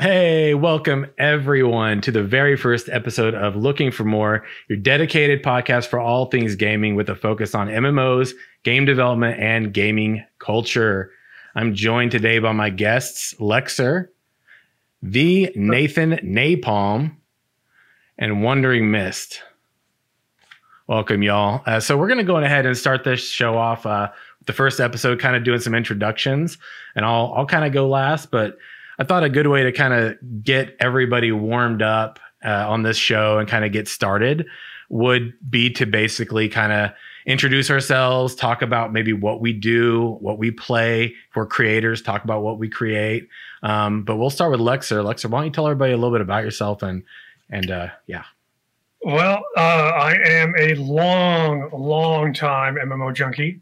Hey, welcome everyone to the very first episode of Looking for More, your dedicated podcast for all things gaming with a focus on MMOs, game development, and gaming culture. I'm joined today by my guests, Lexer, the Nathan Napalm, and Wandering Mist. Welcome, y'all. Uh, so, we're going to go ahead and start this show off uh, the first episode, kind of doing some introductions, and I'll, I'll kind of go last, but I thought a good way to kind of get everybody warmed up uh, on this show and kind of get started would be to basically kind of introduce ourselves, talk about maybe what we do, what we play for creators, talk about what we create. Um, but we'll start with Lexer. Lexer, why don't you tell everybody a little bit about yourself and and uh, yeah. Well, uh, I am a long, long time MMO junkie.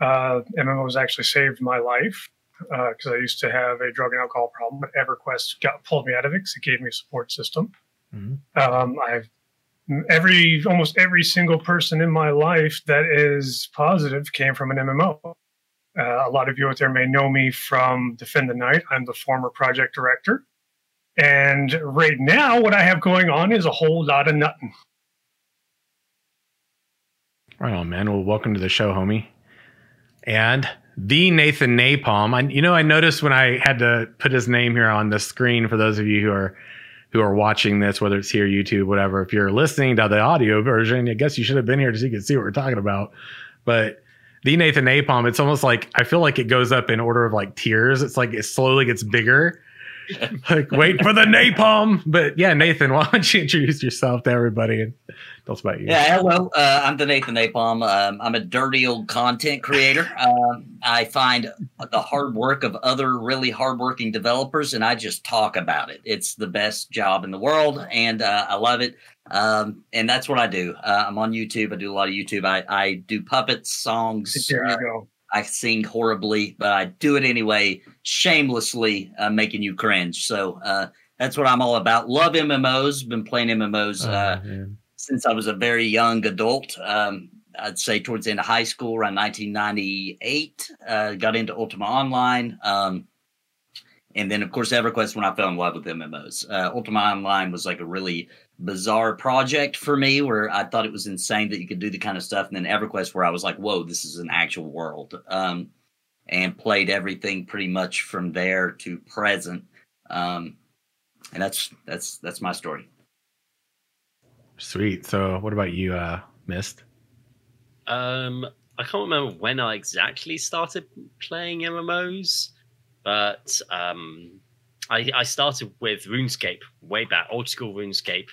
Uh, MMO has actually saved my life because uh, I used to have a drug and alcohol problem, but EverQuest got pulled me out of it because it gave me a support system. Mm-hmm. Um, I've every almost every single person in my life that is positive came from an MMO. Uh, a lot of you out there may know me from Defend the Night. I'm the former project director. And right now, what I have going on is a whole lot of nothing. Right on, man. Well, welcome to the show, homie. And the Nathan Napalm. I, you know, I noticed when I had to put his name here on the screen for those of you who are who are watching this, whether it's here, YouTube, whatever. If you're listening to the audio version, I guess you should have been here so you could see what we're talking about. But the Nathan Napalm, it's almost like I feel like it goes up in order of like tiers. It's like it slowly gets bigger like wait for the napalm. But yeah, Nathan, why don't you introduce yourself to everybody and tell us about you? Yeah, hello. Uh, I'm the Nathan Napalm. Um, I'm a dirty old content creator. Um, I find the hard work of other really hardworking developers, and I just talk about it. It's the best job in the world, and uh, I love it. Um, and that's what I do. Uh, I'm on YouTube. I do a lot of YouTube. I, I do puppets, songs. There you go I sing horribly, but I do it anyway, shamelessly, uh, making you cringe. So uh, that's what I'm all about. Love MMOs. Been playing MMOs oh, uh, since I was a very young adult. Um, I'd say towards the end of high school, around 1998. Uh, got into Ultima Online. Um, and then, of course, EverQuest when I fell in love with MMOs. Uh, Ultima Online was like a really bizarre project for me where I thought it was insane that you could do the kind of stuff. And then EverQuest, where I was like, whoa, this is an actual world. Um, and played everything pretty much from there to present. Um, and that's that's that's my story. Sweet. So, what about you, uh, Mist? Um, I can't remember when I exactly started playing MMOs, but um, I, I started with RuneScape way back, old school RuneScape,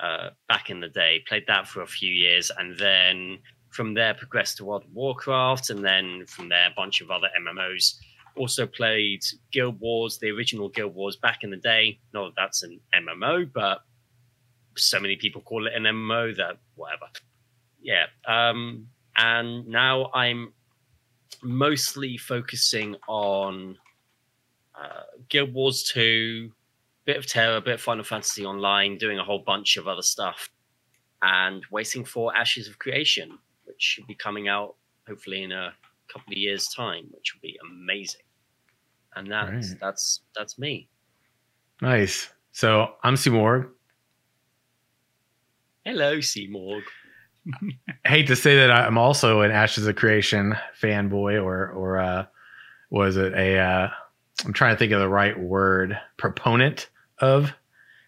uh, back in the day. Played that for a few years, and then from there progressed to World of Warcraft, and then from there a bunch of other MMOs. Also played Guild Wars, the original Guild Wars back in the day. Not that that's an MMO, but so many people call it an MMO that whatever. Yeah. Um, and now I'm mostly focusing on uh, Guild Wars 2, bit of TERA, bit of Final Fantasy Online, doing a whole bunch of other stuff, and waiting for Ashes of Creation, which should be coming out hopefully in a couple of years' time, which will be amazing. And that's right. that's that's me. Nice. So I'm Seymour. Hello, Seymour. hate to say that I'm also an Ashes of Creation fanboy, or or uh, was it a? Uh, I'm trying to think of the right word. Proponent of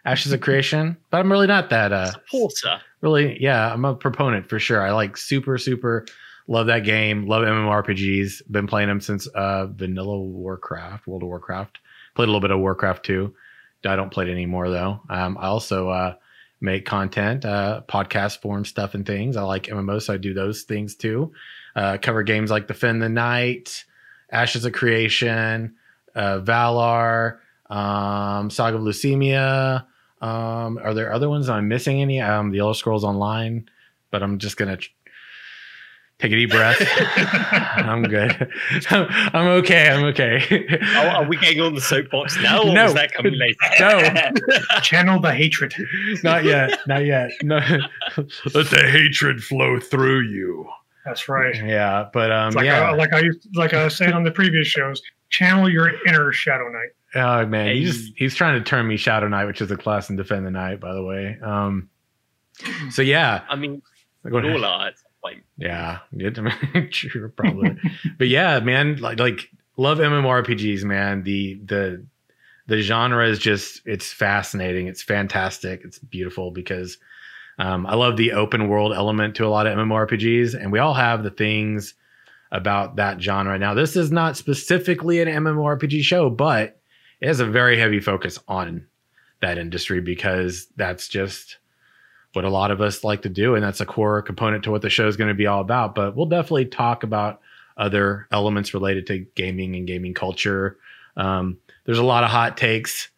Ashes of Creation, but I'm really not that uh supporter. Really, yeah, I'm a proponent for sure. I like super, super love that game. Love MMORPGs. Been playing them since uh Vanilla Warcraft, World of Warcraft. Played a little bit of Warcraft too. I don't play it anymore though. Um, I also uh, make content, uh, podcast form stuff and things. I like MMOs, so I do those things too. Uh, cover games like Defend the Night, Ashes of Creation, uh, Valar, um, Saga of Lucimia. Um, are there other ones? I'm missing any? Um, the Elder Scrolls Online, but I'm just gonna tr- take a deep breath. I'm good. I'm, I'm, okay. I'm okay. oh, are we getting on the soapbox now, or no, is that coming later? No. Channel the hatred. Not yet. Not yet. No. Let the hatred flow through you. That's right. Yeah, but um, like yeah, I, like I like I was saying on the previous shows, channel your inner Shadow Knight. Oh man, he just he's trying to turn me Shadow Knight, which is a class in Defend the Night, by the way. Um, so yeah, I mean, Go ahead. all are point. Yeah, true, probably. but yeah, man, like like love MMORPGs, man. The the the genre is just it's fascinating. It's fantastic. It's beautiful because um, I love the open world element to a lot of MMORPGs, and we all have the things about that genre. Now, this is not specifically an MMORPG show, but it has a very heavy focus on that industry because that's just what a lot of us like to do and that's a core component to what the show is going to be all about but we'll definitely talk about other elements related to gaming and gaming culture. Um, there's a lot of hot takes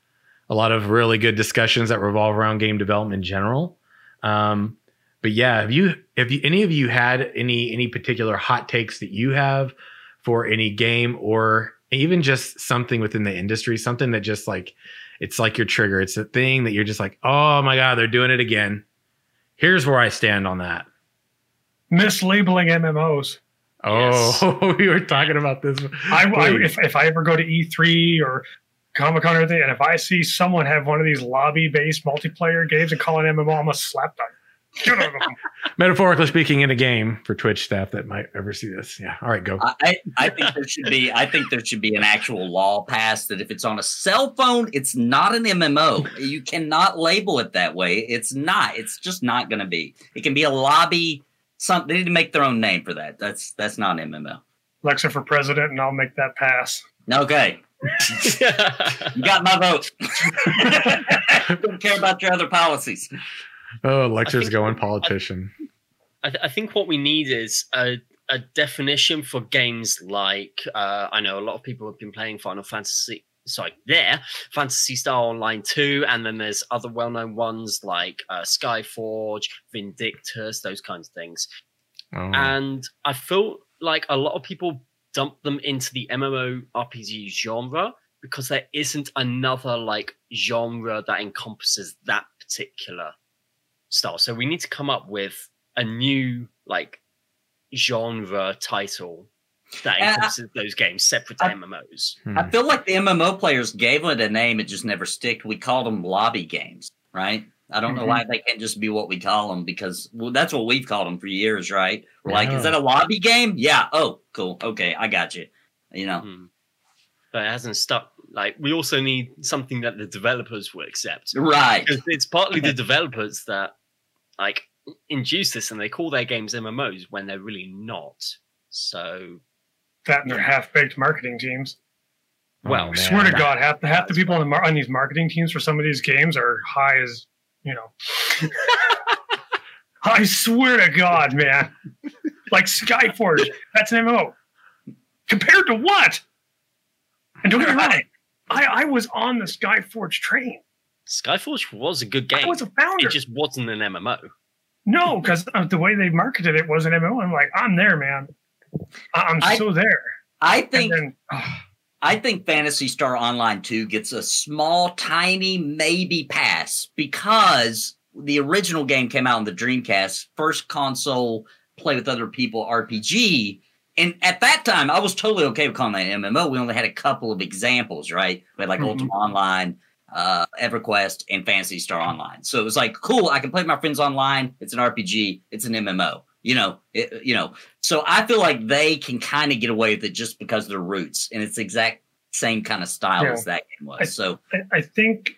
a lot of really good discussions that revolve around game development in general. Um, but yeah have you have you any of you had any any particular hot takes that you have for any game or even just something within the industry something that just like it's like your trigger it's a thing that you're just like oh my god they're doing it again here's where i stand on that Mislabeling MMOs. oh we were talking about this I, I if, if I ever go to E3 or Comic Con or anything, and if I see someone have one of these lobby based multiplayer games and call it MMO, I'm gonna slap them. Get out of them. metaphorically speaking in a game for twitch staff that might ever see this yeah all right go I, I I think there should be I think there should be an actual law passed that if it's on a cell phone, it's not an MMO. You cannot label it that way. It's not. It's just not going to be. It can be a lobby. Some they need to make their own name for that. That's that's not an MMO. Alexa for president, and I'll make that pass. Okay, you got my vote. Don't care about your other policies. Oh Lexer's going politician I, th- I think what we need is a, a definition for games like uh, I know a lot of people have been playing Final Fantasy. Sorry, there, Phantasy Star Online 2, and then there's other well known ones like uh, Skyforge, Vindictus, those kinds of things. oh. And I feel like a lot of people dump them into the MMO RPG genre because there isn't another like genre that encompasses that particular style. So we need to come up with a new like genre title that Uh, encompasses those games separate to I- MMOs. Hmm. I feel like the MMO players gave it a name, it just never sticked. We called them lobby games, right? I don't know Mhm. why they can't just be what we call them because well, that's what we've called them for years, right? We're like, is that a lobby game? Yeah. Oh, cool. Okay, I got you. You know, Hmm. But it hasn't stuck. Like we also need something that the developers will accept. right? because it's partly the developers that like induce this and they call their games MMOs when they're really not. So That and their half baked marketing teams. Oh, well, Oh, I swear to man. God, half half the people on, the mar- on these marketing teams for some of these games are high as you know. I swear to God, man. Like Skyforge, that's an MMO. Compared to what? And don't get me wrong, I, I was on the Skyforge train. Skyforge was a good I game. was a founder. It just wasn't an MMO. no, because the way they marketed it was an MMO. I'm like, I'm there, man. I- I'm I- so there. I think then, oh, I think Phantasy Star Online 2 gets a small, tiny maybe pass because the original game came out on the Dreamcast, first console play with other people RPG. And at that time, I was totally okay with calling that MMO. We only had a couple of examples, right? We had like Mhm. Ultima Online, uh, EverQuest, and Phantasy Star Online. So it was like, cool, I can play my friends online. It's an RPG, it's an MMO. You know, it, you know. So I feel like they can kind of get away with it just because of their roots, and it's exact same kind of style Yeah. as that game was. I- so I, I think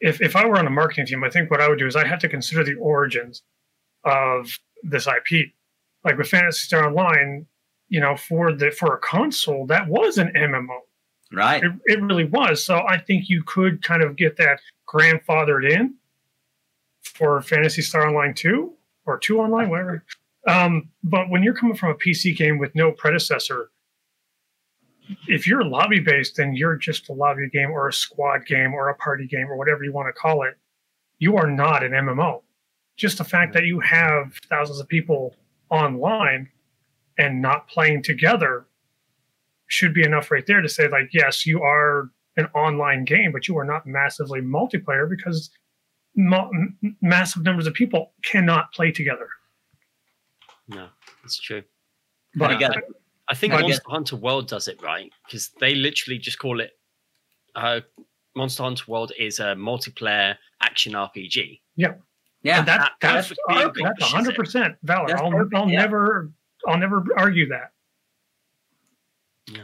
if, if I were on a marketing team, I think what I would do is I had to consider the origins of this IP. Like with Phantasy Star Online, you know, for the for a console, that was an MMO. Right, It, it really was. So I think you could kind of get that grandfathered in for Phantasy Star Online 2 or 2 Online, whatever. Um, but when you're coming from a PC game with no predecessor, if you're lobby based, then you're just a lobby game or a squad game or a party game or whatever you want to call it. You are not an MMO. Just the fact that you have thousands of people online and not playing together should be enough right there to say, like, yes, you are an online game, but you are not massively multiplayer because mo- m- massive numbers of people cannot play together. No, that's true. But I I think I Monster Hunter World does it right because they literally just call it uh, Monster Hunter World is a multiplayer action RPG. Yeah, And that, that that's perfectly that's hundred percent valid. That's I'll, I'll yeah. never I'll never argue that.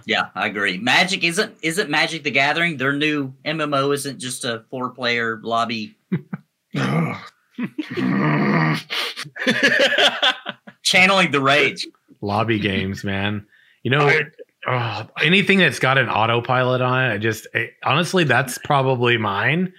Yeah, I agree. Magic isn't isn't Magic the Gathering. Their new MMO isn't just a four player lobby channeling the rage. Lobby games, man. You know, I- oh, anything that's got an autopilot on it, I just I, honestly, that's probably mine.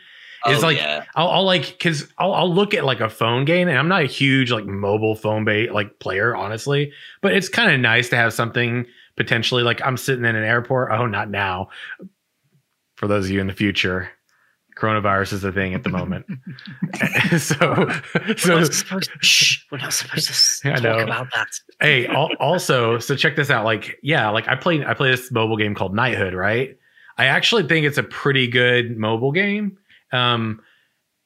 It's Oh, like yeah. I'll, I'll like because I'll, I'll look at like a phone game, and I'm not a huge like mobile phone bait like player, honestly. But it's kind of nice to have something potentially like I'm sitting in an airport. Oh, not now. For those of you in the future, coronavirus is a thing at the moment. so, We're so not supposed to, shh, we're not supposed to I talk know. about that. hey al- also so check this out like yeah like i play i play this mobile game called knighthood right i actually think it's a pretty good mobile game um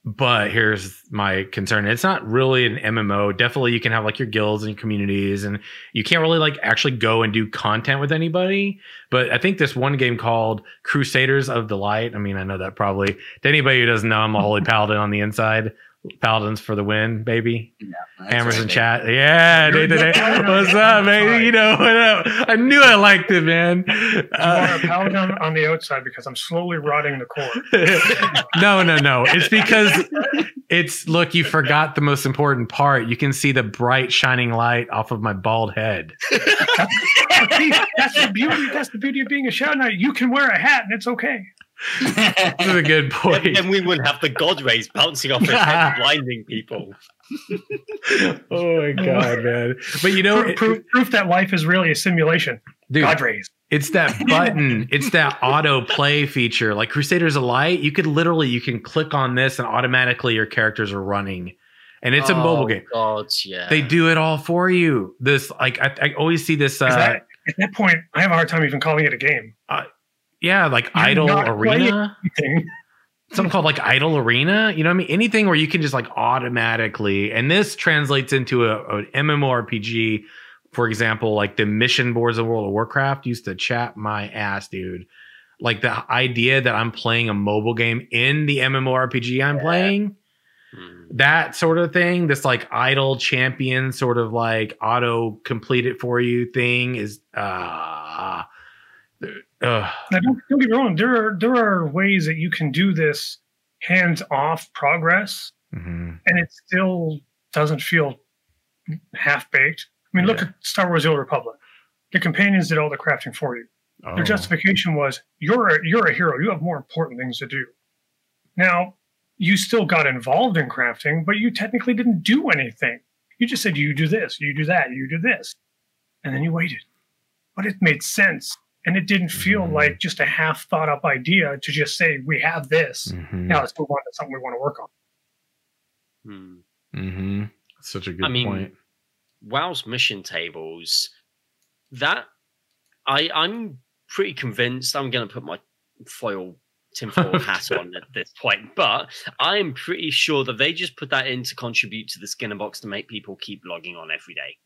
but here's my concern. It's not really an mmo definitely you can have like your guilds and communities and you can't really like actually go and do content with anybody. But i think this one game called crusaders of the light i mean i know that probably to anybody who doesn't know i'm a holy paladin on the inside paladins for the win baby That's Hammers right in chat. Yeah, You're- Nathan. you're hey, fine. What's up, You're baby? fine. You know what up? I knew I liked it, man. You Uh, are a paladin on, on the outside because I'm slowly rotting the core. no, no, no. It's because it's look, you forgot the most important part. You can see the bright shining light off of my bald head. See, that's the beauty. That's the beauty of being a shadow knight. You can wear a hat and it's okay. This is a good point. Then we wouldn't have the god rays bouncing off his head, blinding people. oh my god, man. But you know, Proof, it- proof, proof that life is really a simulation. dude, God rays. It's that button. it's that auto play feature. Like Crusaders of Light, you could literally you can click on this and automatically your characters are running. And it's a mobile Oh, game. God, yeah. They do it all for you. This like I, I always see this uh 'Cause that, at that point, I have a hard time even calling it a game. Yeah, like You're Idle Arena. Something called like Idle Arena. You know what I mean? Anything where you can just like automatically and this translates into a, an MMORPG. For example, like the mission boards of World of Warcraft used to chat my ass, dude. Like the idea that I'm playing a mobile game in the MMORPG I'm playing, Hmm. that sort of thing, this like idle champion sort of like auto complete it for you thing is uh Now, don't, don't get me wrong. There are there are ways that you can do this hands off progress, mhm. and it still doesn't feel half baked. I mean, look at Star Wars: The Old Republic. The companions did all the crafting for you. Oh. Their justification was you're a, you're a hero. You have more important things to do. Now, you still got involved in crafting, but you technically didn't do anything. You just said you do this, you do that, you do this, and then you waited. But it made sense, and it didn't feel Mhm. like just a half thought up idea to just say we have this. Mhm. Now let's move on to something we want to work on. Hmm. Mm-hmm. Such a good I mean, point. WoW's mission tables, that I I'm pretty convinced I'm going to put my foil tinfoil hat on at this point, but I'm pretty sure that they just put that in to contribute to the Skinner box to make people keep logging on every day,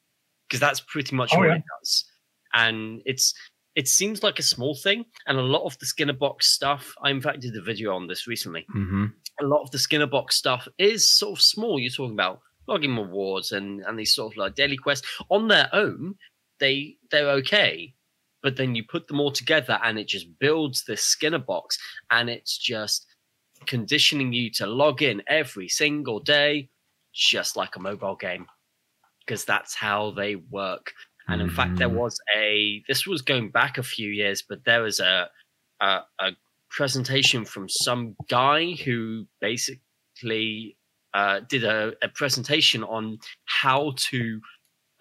because that's pretty much Oh, what yeah. it does, and it's. It seems like a small thing, and a lot of the Skinner box stuff. I in fact did a video on this recently Mm-hmm. a lot of the Skinner box stuff is sort of small. You're talking about logging rewards and and these sort of like daily quests on their own. They they're okay, but then you put them all together and it just builds this Skinner box, and it's just conditioning you to log in every single day, just like a mobile game, because that's how they work. And in fact, there Mhm. was a this was going back a few years, but there was a a, a presentation from some guy who basically uh, did a, a presentation on how to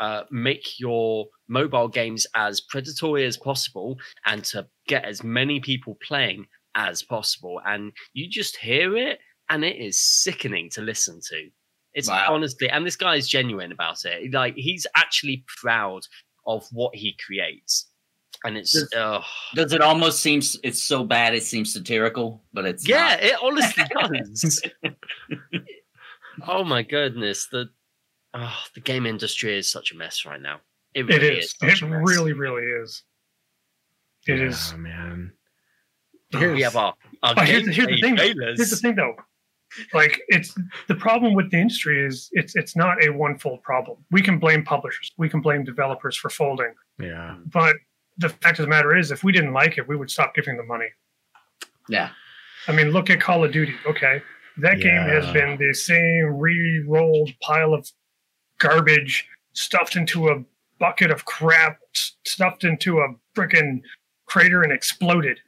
uh, make your mobile games as predatory as possible and to get as many people playing as possible. And you just hear it, and it is sickening to listen to. It's Wow. honestly, and this guy is genuine about it. Like he's actually proud of what he creates, and it's Does- uh, Does it almost seems it's so bad it seems satirical, but it's yeah, not. it honestly does. oh my goodness, the oh, the game industry is such a mess right now. It It really is. It really, really is. It is. man. we have our But here's, the- here's the thing. though. Here's the thing, though. Like it's the problem with the industry is it's it's not a one-fold problem. We can blame publishers, we can blame developers for folding, Yeah. but the fact of the matter is, if we didn't like it, we would stop giving them money. Yeah. I mean, look at Call of Duty. Okay, that game has been the same re-rolled pile of garbage stuffed into a bucket of crap, stuffed into a freaking crater and exploded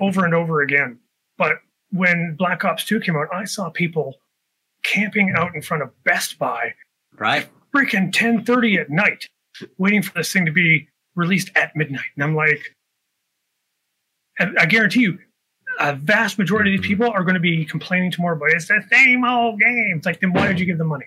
over and over again. But when Black Ops 2 came out, I saw people camping out in front of Best Buy Right. freaking 10:30 at night waiting for this thing to be released at midnight. And I'm like I guarantee you a vast majority of these mm-hmm. people are going to be complaining tomorrow but it's the same old game. It's like then why did you give them money?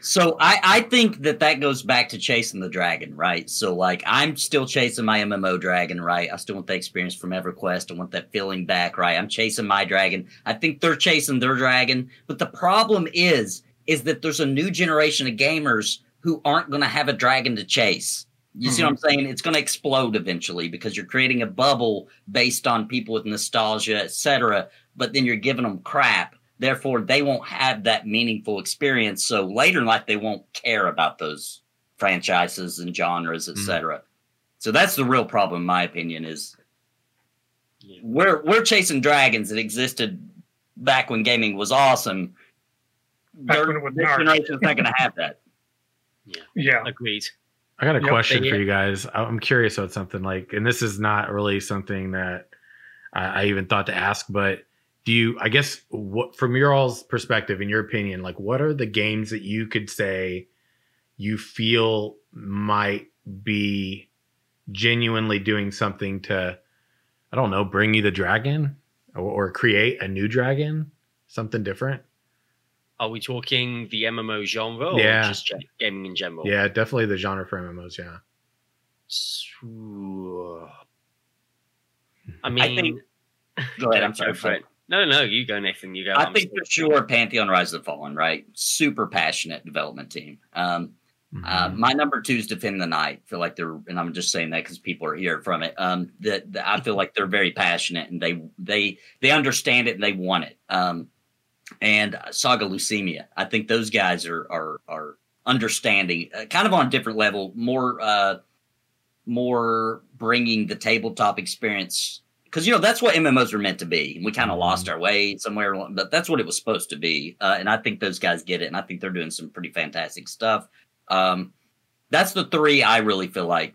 So I, I think that that goes back to chasing the dragon, right? So like I'm still chasing my MMO dragon, right? I still want the experience from EverQuest. I want that feeling back, right? I'm chasing my dragon. I think they're chasing their dragon, but the problem is, is that there's a new generation of gamers who aren't going to have a dragon to chase. You see what mm-hmm. I'm saying? It's going to explode eventually because you're creating a bubble based on people with nostalgia, etc. But then you're giving them crap therefore they won't have that meaningful experience so later in life they won't care about those franchises and genres etc mm-hmm. so that's the real problem in my opinion is Yeah. we're we're chasing dragons that existed back when gaming was awesome Back Their- when this generation's not going to have that Yeah. Agreed. I got a Yep. question for you guys. I- I'm curious about something like, and this is not really something that I, I even thought to ask, but do you, I guess, what from your all's perspective, in your opinion, like what are the games that you could say you feel might be genuinely doing something to, I don't know, bring you the dragon or, or create a new dragon, something different? Are we talking the MMO genre or Yeah. just gaming in general? Yeah, definitely the genre for MMOs. Yeah. So- I I mean, think- go ahead i'm sorry for it. No, no, you go, Nathan. You go. I I'm think for sure Pantheon Rise of the Fallen, right? Super passionate development team. Um, Uh, Mhm. my number two is Defend the Night. I feel like they're, and I'm just saying that because people are here from it. Um, that that I feel like they're very passionate and they they they understand it and they want it. Um, and Saga Lucimia, I think those guys are are are understanding, uh, kind of on a different level, more uh, more bringing the tabletop experience because you know that's what MMOs are meant to be. And we kind of Mhm. lost our way somewhere, but that's what it was supposed to be. Uh, and I think those guys get it, and I think they're doing some pretty fantastic stuff. Um, that's the three I really feel like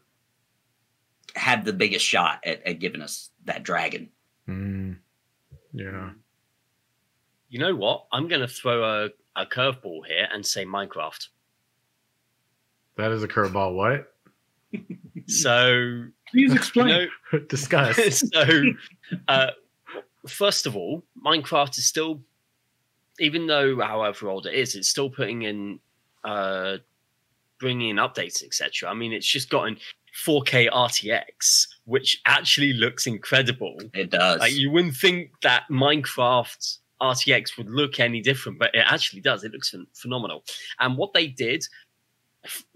had the biggest shot at, at giving us that dragon. Mm. Yeah. You know what? I'm going to throw a, a curveball here and say Minecraft. That is a curveball. What? So, Please you explain. know, Discuss. so, uh, first of all, Minecraft is still, even though however old it is, it's still putting in, uh, bringing in updates, etc. I mean, it's just gotten 4K RTX, which actually looks incredible. It does. Like you wouldn't think that Minecraft RTX would look any different, but it actually does. It looks phen- phenomenal. And what they did, f-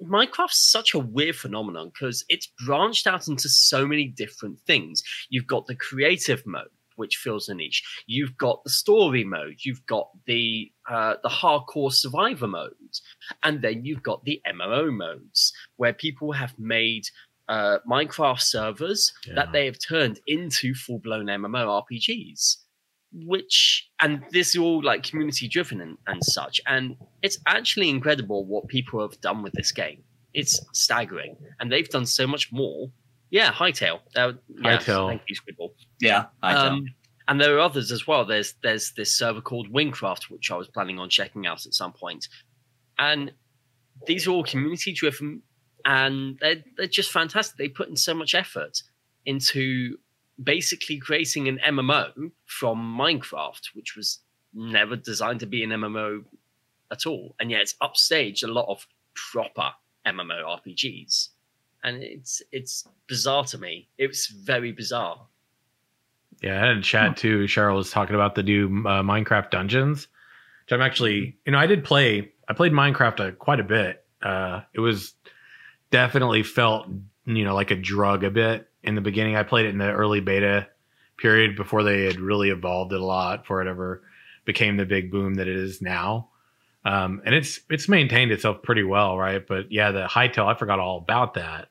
Minecraft's such a weird phenomenon because it's branched out into so many different things. You've got the creative mode, which fills a niche. You've got the story mode. You've got the uh, the hardcore survivor mode, and then you've got the MMO modes where people have made uh, Minecraft servers Yeah. that they have turned into full blown MMO RPGs. Which and this is all like community driven and, and such. And it's actually incredible what people have done with this game. It's staggering. And they've done so much more. Yeah, Hytale. Uh, yeah, Hytale. Thank you, Squibble. yeah, I tell. Um, and there are others as well. There's there's this server called Wynncraft, which I was planning on checking out at some point. And these are all community driven, and they're they're just fantastic. They put in so much effort into basically creating an MMO from Minecraft, which was never designed to be an MMO at all, and yet it's upstaged a lot of proper MMO RPGs, and it's it's bizarre to me. It's very bizarre. Yeah, and in chat too, Cheryl was talking about the new uh, Minecraft dungeons, which I'm actually, you know, I did play. I played Minecraft uh, quite a bit. Uh, it was definitely felt, you know, like a drug a bit in the beginning. I played it in the early beta period before they had really evolved it a lot before it ever became the big boom that it is now. Um, and it's it's maintained itself pretty well, right? But yeah, the Hytale, I forgot all about that.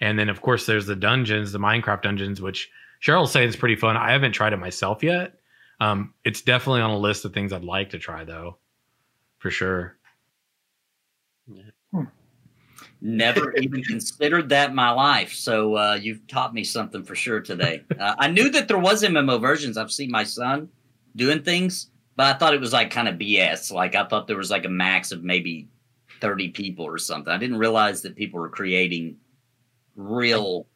And then of course there's the dungeons, the Minecraft dungeons, which Cheryl's saying is pretty fun. I haven't tried it myself yet. Um, it's definitely on a list of things I'd like to try though, for sure. Hmm. Never even considered that in my life. So uh, you've taught me something for sure today. Uh, I knew that there was MMO versions. I've seen my son doing things, but I thought it was like kind of BS. Like I thought there was like a max of maybe 30 people or something. I didn't realize that people were creating real.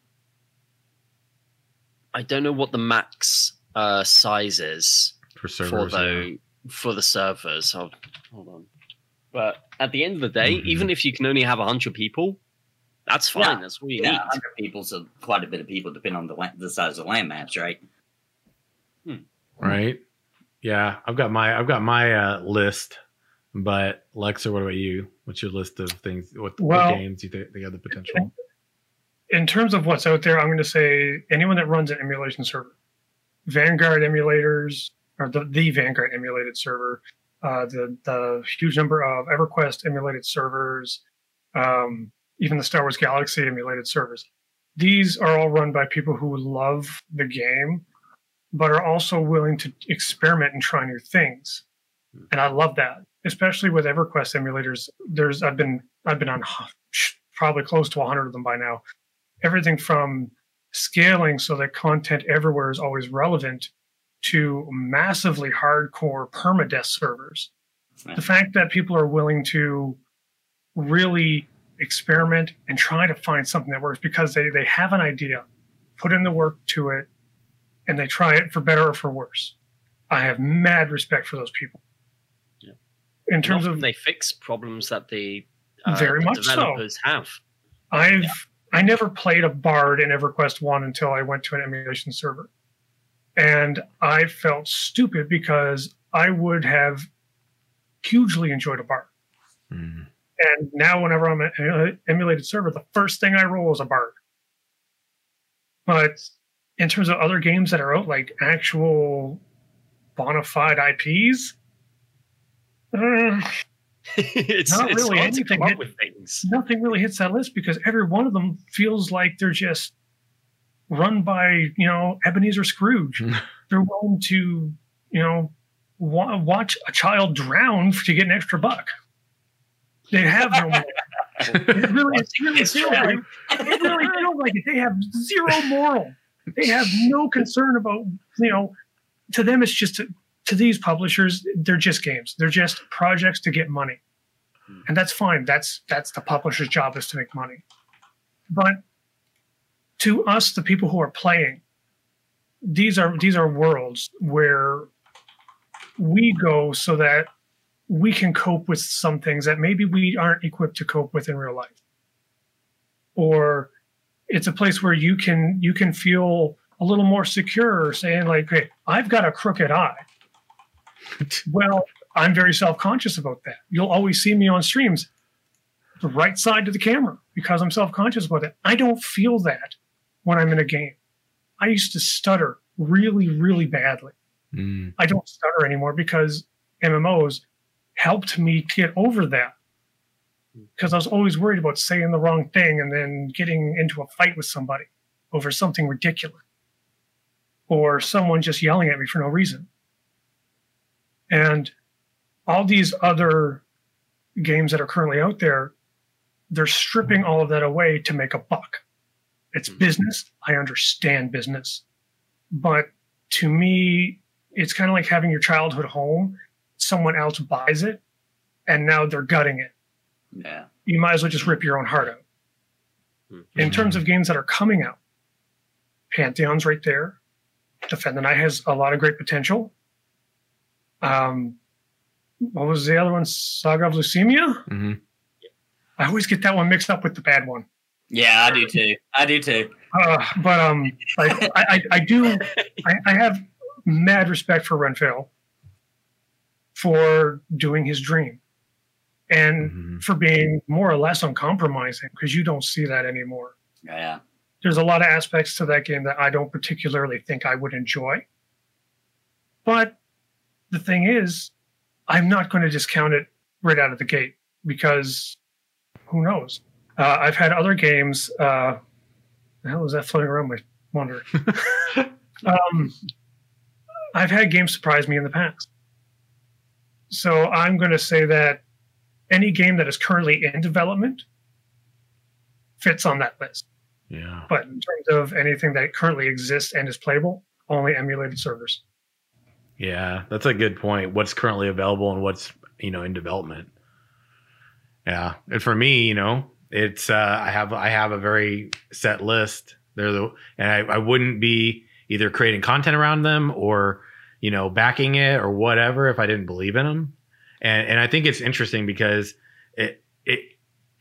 I don't know what the max uh, size is for servers for the yeah. for the servers. Hold, hold on. But at the end of the day, mm-hmm. even if you can only have a hundred people, that's fine. Yeah. That's what you yeah, need. Hundred people, so quite a bit of people, depending on the land, the size of the land maps, right? Hmm. Right. Yeah, I've got my I've got my uh, list, but Lexer, what about you? What's your list of things? What, well, what games do you think they have the potential? In terms of what's out there, I'm going to say anyone that runs an emulation server, Vanguard emulators, or the, the Vanguard emulated server, uh, the the huge number of EverQuest emulated servers, um, even the Star Wars Galaxy emulated servers. These are all run by people who love the game, but are also willing to experiment and try new things. And I love that, especially with EverQuest emulators. There's I've been I've been on probably close to 100 of them by now. Everything from scaling so that content everywhere is always relevant to massively hardcore permadeath servers. The fact that people are willing to really experiment and try to find something that works because they, they have an idea, put in the work to it, and they try it for better or for worse. I have mad respect for those people. Yeah. In terms of they fix problems that the uh, very the much developers so. have. I've yeah. I never played a Bard in EverQuest One until I went to an emulation server. And I felt stupid because I would have hugely enjoyed a bard. Mm. And now, whenever I'm an emulated server, the first thing I roll is a bard. But in terms of other games that are out, like actual bona fide IPs, uh, it's not it's really anything. Hit, with things. Nothing really hits that list because every one of them feels like they're just run by you know Ebenezer Scrooge. They're willing to you know wa- watch a child drown to get an extra buck. They have no. it really, it really feels like it really feels like it. They have zero moral. They have no concern about you know. To them, it's just to, to these publishers. They're just games. They're just projects to get money, and that's fine. That's that's the publisher's job is to make money. But to us, the people who are playing, these are these are worlds where we go so that we can cope with some things that maybe we aren't equipped to cope with in real life. Or it's a place where you can you can feel a little more secure saying like hey i've got a crooked eye. Well i'm very self-conscious about that. You'll always see me on streams the right side to the camera because i'm self-conscious about it. I don't feel that when I'm in a game. I used to stutter really, really badly. Mm. I don't stutter anymore because MMOs helped me get over that. Because I was always worried about saying the wrong thing and then getting into a fight with somebody over something ridiculous or someone just yelling at me for no reason. And all these other games that are currently out there, they're stripping all of that away to make a buck. It's mm-hmm. business. I understand business. But to me, it's kind of like having your childhood home. Someone else buys it and now they're gutting it. Yeah. You might as well just rip your own heart out. Mm-hmm. In terms of games that are coming out, Pantheon's right there. Defend the Night has a lot of great potential. Um, what was the other one? Saga of Lucimia? Mm-hmm. I always get that one mixed up with the bad one. Yeah, I do too. I do too. Uh, but um, I, I, I do. I, I, have mad respect for Renfail for doing his dream and mm-hmm. for being more or less uncompromising because you don't see that anymore. Yeah. there's a lot of aspects to that game that I don't particularly think I would enjoy. But the thing is, I'm not going to discount it right out of the gate because who knows? Uh, I've had other games. Uh, the hell was that floating around my wonder? um, I've had games surprise me in the past. So I'm going to say that any game that is currently in development fits on that list. Yeah. But in terms of anything that currently exists and is playable, only emulated servers. Yeah, that's a good point. What's currently available and what's you know in development. Yeah, and for me, you know, it's uh, I have I have a very set list. They're the and I, I wouldn't be either creating content around them or you know backing it or whatever if I didn't believe in them. And and I think it's interesting because it it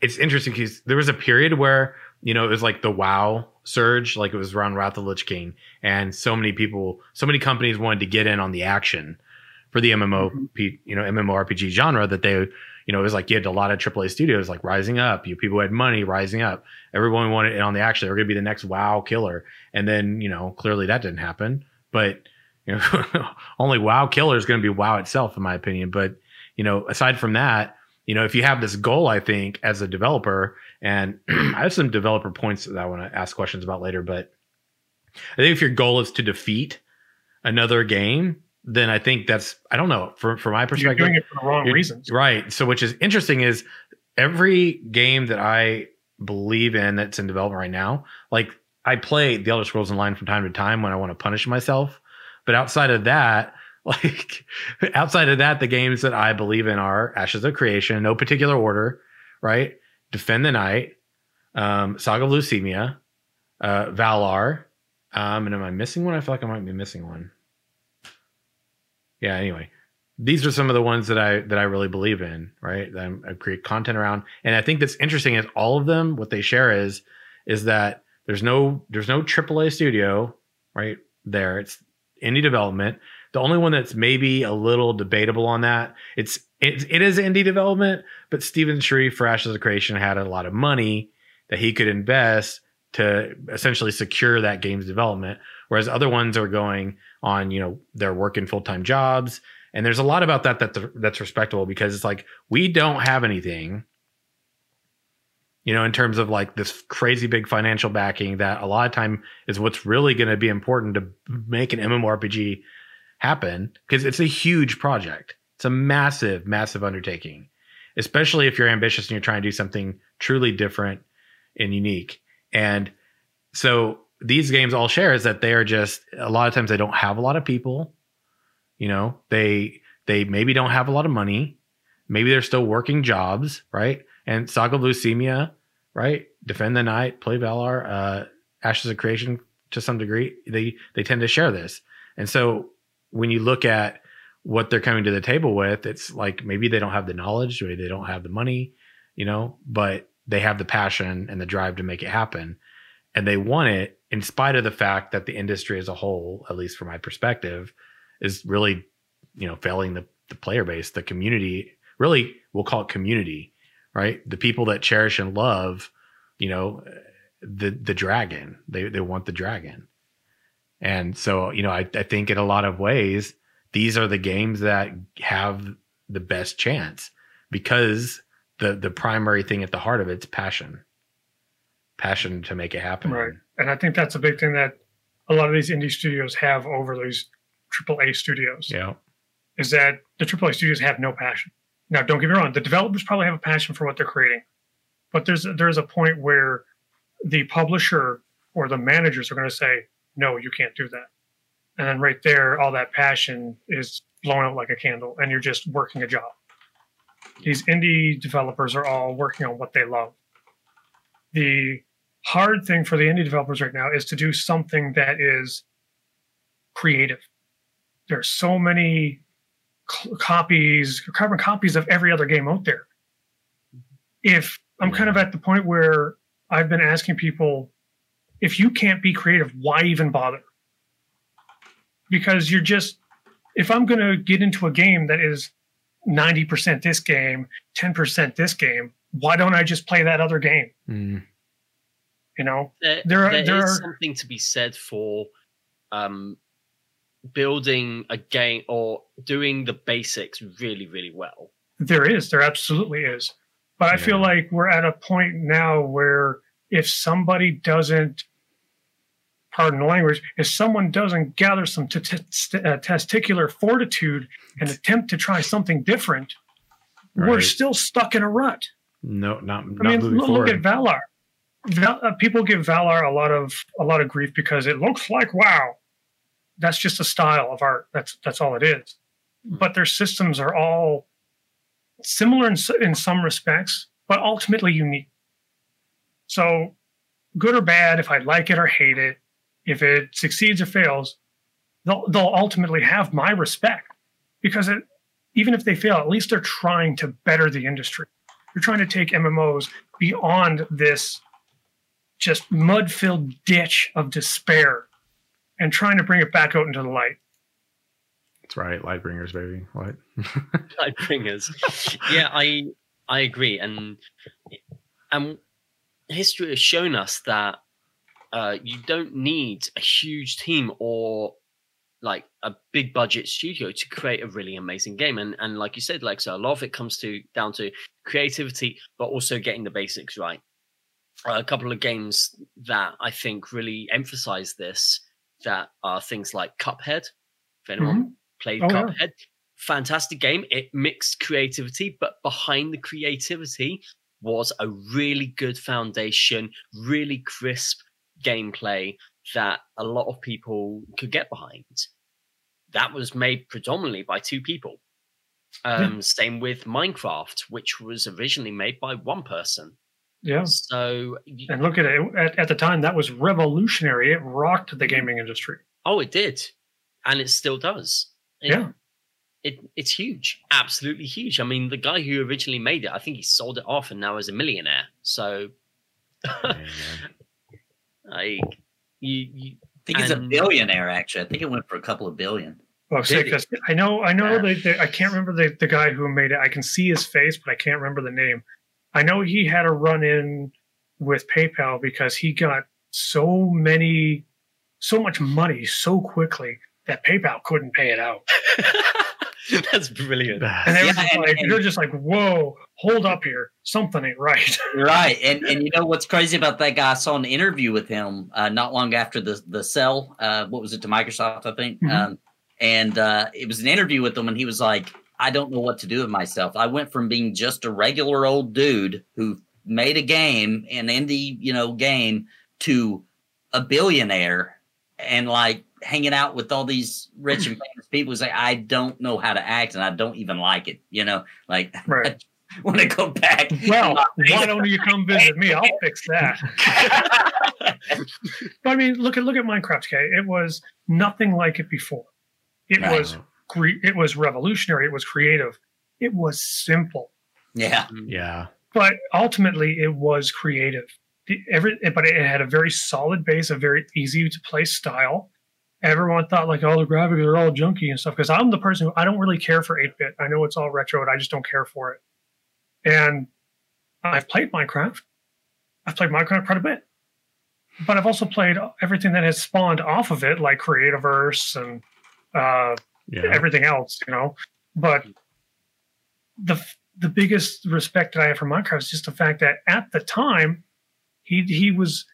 it's interesting because there was a period where you know it was like the WoW surge, like it was around Wrath of the Lich King, and so many people, so many companies wanted to get in on the action for the MMO, you know, MMORPG genre that they, you know, it was like you had a lot of AAA studios like rising up. You people had money rising up. Everyone wanted in on the action. They were going to be the next WoW killer, and then you know clearly that didn't happen. But you know, only WoW killer is going to be WoW itself, in my opinion. But you know, aside from that, you know, if you have this goal, I think as a developer, and I have some developer points that I want to ask questions about later, but I think if your goal is to defeat another game, then I think that's I don't know for for my perspective. You're doing it for the wrong reasons, right? So, which is interesting is every game that I believe in that's in development right now, like I play The Elder Scrolls Online from time to time when I want to punish myself, but outside of that, like outside of that, the games that I believe in are Ashes of Creation, no particular order, right? Defend the Night, um, Saga of Lucimia, uh, Valar, um, and am I missing one? I feel like I might be missing one. Yeah. Anyway, these are some of the ones that I that I really believe in, right? That I'm, I create content around, and I think that's interesting is all of them. What they share is is that there's no there's no AAA studio right there. It's indie development. The only one that's maybe a little debatable on that, it's it, it is indie development, but Steven Sharif for Ashes of Creation had a lot of money that he could invest to essentially secure that game's development. Whereas other ones are going on, you know, they're working full time jobs, and there's a lot about that that that's respectable because it's like we don't have anything, you know, in terms of like this crazy big financial backing that a lot of time is what's really going to be important to make an MMORPG happen because it's a huge project. It's a massive, massive undertaking, especially if you're ambitious and you're trying to do something truly different and unique. And so these games all share is that they are just a lot of times they don't have a lot of people. You know, they they maybe don't have a lot of money. Maybe they're still working jobs, right? And Saga of Lucimia, right? Defend the Night, Play Valar, uh, Ashes of Creation to some degree, they they tend to share this. And so when you look at what they're coming to the table with, it's like maybe they don't have the knowledge, maybe they don't have the money, you know, but they have the passion and the drive to make it happen. And they want it in spite of the fact that the industry as a whole, at least from my perspective, is really, you know, failing the, the player base, the community, really, we'll call it community, right? The people that cherish and love, you know, the the dragon. They they want the dragon. And so, you know, I, I think in a lot of ways, these are the games that have the best chance because the the primary thing at the heart of it's passion. Passion to make it happen. Right. And I think that's a big thing that a lot of these indie studios have over these AAA studios. Yeah. Is that the AAA studios have no passion. Now, don't get me wrong, the developers probably have a passion for what they're creating. But there's there's a point where the publisher or the managers are going to say, no, you can't do that. And then right there, all that passion is blown out like a candle, and you're just working a job. These indie developers are all working on what they love. The hard thing for the indie developers right now is to do something that is creative. There's so many c- copies, carbon copies of every other game out there. If I'm kind of at the point where I've been asking people, if you can't be creative, why even bother? Because you're just, if I'm going to get into a game that is 90% this game, 10% this game, why don't I just play that other game? Mm. You know, there, There are- there there is are- something to be said for um, building a game or doing the basics really, really well. there is, there absolutely is. But I feel like we're at a point now where if somebody doesn't, pardon the language, if someone doesn't gather some t- t- st- uh, testicular fortitude and attempt to try something different, we're still stuck in a rut. No, not, I not mean, look, forward. at Valar. Val, uh, people give Valar a lot of a lot of grief because it looks like WoW. That's just a style of art. That's that's all it is. But their systems are all similar in, in some respects, but ultimately unique. So, good or bad, if I like it or hate it, if it succeeds or fails, they'll they'll ultimately have my respect because it, even if they fail, at least they're trying to better the industry. You're trying to take MMOs beyond this just mud filled ditch of despair and trying to bring it back out into the light. That's right. Lightbringers, baby. What? Lightbringers. yeah, I I agree, and and history has shown us that uh, you don't need a huge team or like a big budget studio to create a really amazing game. And and like you said, like so, a lot of it comes to down to creativity, but also getting the basics right. A couple of games that I think really emphasize this that are things like Cuphead. If anyone played Oh, yeah. Cuphead, fantastic game. It mixed creativity, but behind the creativity was a really good foundation, really crisp gameplay that a lot of people could get behind. That was made predominantly by two people. Um, Same with Minecraft, which was originally made by one person. Yeah. So, y- And look at it. At, at the time, that was revolutionary. It rocked the gaming industry. oh, it did, and it still does. It- Yeah. it it's huge, absolutely huge. I mean, the guy who originally made it, I think he sold it off and now is a millionaire. So, Man. I, you, you, I think he's a And- billionaire. Actually, I think it went for a couple of billion. Well, Did say, he? 'cause I know, I know Yeah. that that- I can't remember the, the guy who made it. I can see his face, but I can't remember the name. I know he had a run in with PayPal because he got so many, so much money so quickly that PayPal couldn't pay it out. that's brilliant. And they were Yeah, just and- like, and- they're just like, whoa, hold up here. Something ain't right. Right, and and you know what's crazy about that guy? I saw an interview with him uh, not long after the the sell. Uh, what was it to Microsoft? I think. Mhm. Um, and uh, it was an interview with him, and he was like, "I don't know what to do with myself. I went from being just a regular old dude who made a game, an indie, you know, game, to a billionaire, and like hanging out with all these rich and famous people. Like, I don't know how to act, and I don't even like it. You know, like Right. want to go back. Well, why don't you come visit me? I'll fix that. But I mean, look at look at Minecraft. Okay, it was nothing like it before. It Right. was cre- it was revolutionary. It was creative. It was simple, Yeah. Yeah. but ultimately, it was creative. The, every, but it had a very solid base, a very easy to play style. Everyone thought like, oh, the graphics are all junky and stuff. Because I'm the person who I don't really care for 8 bit. I know it's all retro, and I just don't care for it. And I've played Minecraft. I've played Minecraft quite a bit. But I've also played everything that has spawned off of it, like Creativerse and uh, Yeah. everything else, you know. But the the biggest respect that I have for Minecraft is just the fact that at the time, he he was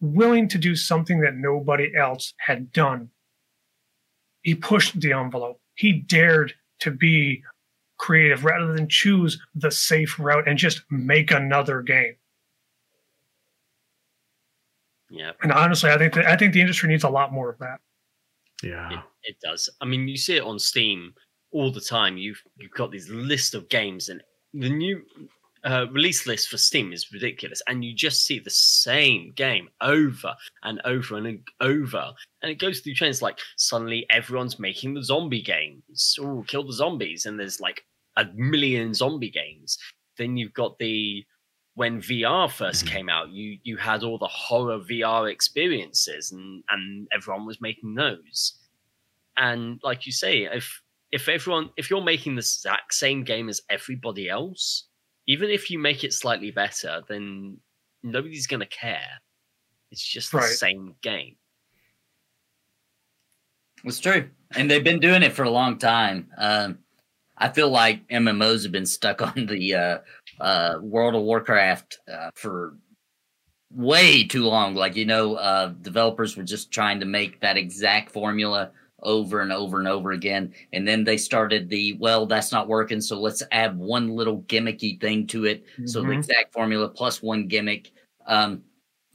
willing to do something that nobody else had done. He pushed the envelope. He dared to be creative rather than choose the safe route and just make another game. Yeah, And honestly, I think that I think the industry needs a lot more of that. Yeah. It, does. I mean, you see it on Steam all the time. You've you've got these list of games, and the new uh, release list for Steam is ridiculous, and you just see the same game over and over and over, and it goes through trends. Like suddenly everyone's making the zombie games. Oh, kill the zombies, and there's like a million zombie games. Then you've got the when VR 1st Mhm. came out, you you had all the horror VR experiences, and and everyone was making those. And like you say, if if everyone if you're making the exact same game as everybody else, even if you make it slightly better, then nobody's gonna care. It's just the Right. same game. It's true, and they've been doing it for a long time. Um, I feel like MMOs have been stuck on the uh, uh, World of Warcraft uh, for way too long. Like you know, uh, developers were just trying to make that exact formula over and over and over again, and then they started the well, that's not working, so let's add one little gimmicky thing to it. So the Mhm. exact formula plus one gimmick. Um,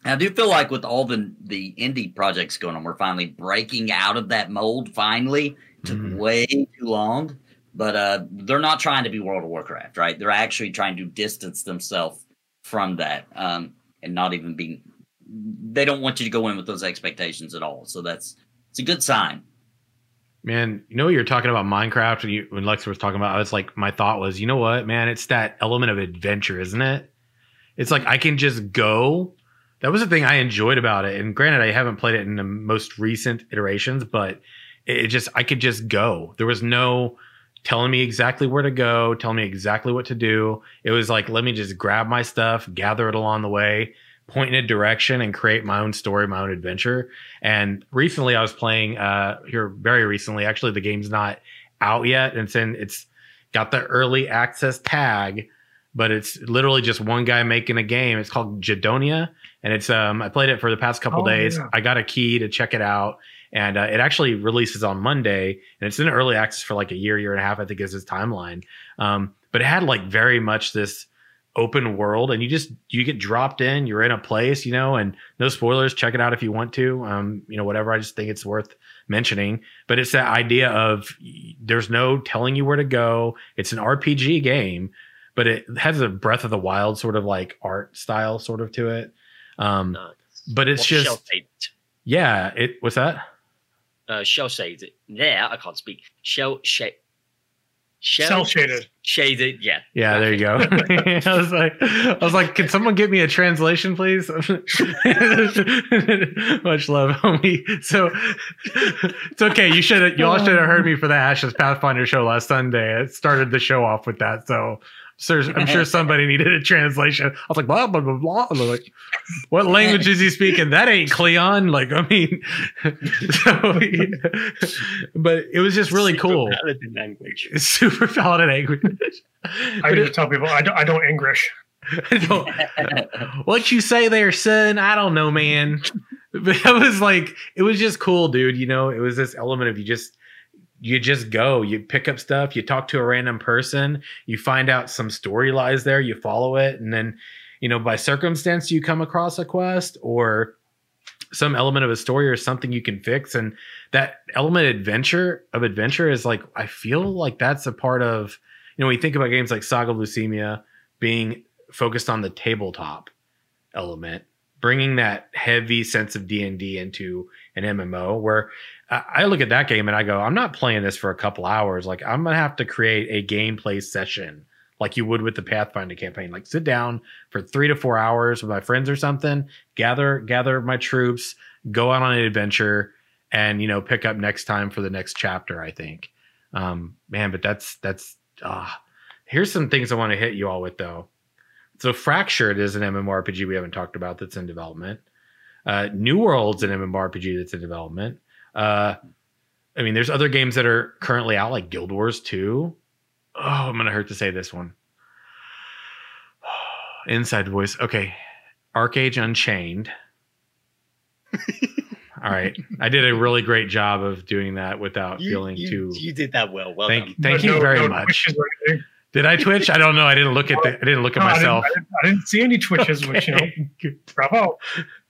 I do feel like with all the the indie projects going on, we're finally breaking out of that mold. Finally, took Mhm. way too long, but uh, they're not trying to be World of Warcraft, right? They're actually trying to distance themselves from that, um, and not even being. They don't want you to go in with those expectations at all. So that's it's a good sign. Man, you know you're talking about Minecraft when you when Lex was talking about I was like my thought was, you know what, man, it's that element of adventure, isn't it? It's like I can just go. That was the thing I enjoyed about it. And granted, I haven't played it in the most recent iterations, but it it just I could just go. There was no telling me exactly where to go, telling me exactly what to do. It was like let me just grab my stuff, gather it along the way, point in a direction, and create my own story, my own adventure. And recently, I was playing uh here very recently. Actually, the game's not out yet, and it's in it's got the early access tag, but it's literally just one guy making a game. It's called Jadonia, and it's um I played it for the past couple Oh, days. yeah. I got a key to check it out. And uh, it actually releases on Monday, and it's in early access for like a year, year and a half. I think is its timeline. Um, but it had like very much this open world, and you just you get dropped in. You're in a place, you know, and no spoilers. Check it out if you want to. Um, you know, whatever. I just think it's worth mentioning. But it's that idea of there's no telling you where to go. It's an RPG game, but it has a Breath of the Wild sort of like art style sort of to it. Um, Nice. but it's just shell shaded. yeah. It what's that? Uh, shell shaded. There, I can't speak. Shell shade. Cell shaded. Shaded. Yeah. Yeah, there you go. I was like, I was like, can someone get me a translation, please? Much love, homie. So it's okay. You should, you all should have heard me for the Ashes Pathfinder show last Sunday. It started the show off with that. So, sir, I'm sure somebody needed a translation. I was like, blah blah blah blah. And like, what language is he speaking? That ain't Cleon. Like, I mean, so, but it was just really Super cool. paladin language. It's super valid language. I But need to tell people I don't, I don't English. I don't- what you say there, son? I don't know, man. But it was like, it was just cool, dude. You know, it was this element of you just, you just go, you pick up stuff, you talk to a random person, you find out some story lies there, you follow it, and then, you know, by circumstance, you come across a quest or some element of a story or something you can fix. And that element adventure of adventure is like, I feel like that's a part of, you know, when you think about games like Saga of Lucimia being focused on the tabletop element bringing that heavy sense of d&d into an mmo where I look at that game and I go, I'm not playing this for a couple hours. Like I'm gonna have to create a gameplay session, like you would with the Pathfinder campaign. Like sit down for three to four hours with my friends or something, gather gather my troops, go out on an adventure, and you know pick up next time for the next chapter. I think, um, man, but that's that's ah. here's some things I want to hit you all with though. So Fractured is an MMORPG we haven't talked about that's in development. Uh, New World's an MMORPG that's in development. Uh, I mean, there's other games that are currently out, like Guild Wars 2. Oh, I'm gonna hurt to say this one. Inside voice. Okay. ArcheAge Unchained. All right. I did a really great job of doing that without feeling you, too. You did that well. Well thank done. thank But you no- very no much. twitches or anything. Did I twitch? I don't know. I didn't look at the. I didn't look at No, I didn't- myself. I didn't, I didn't see any twitches, which you know, bravo.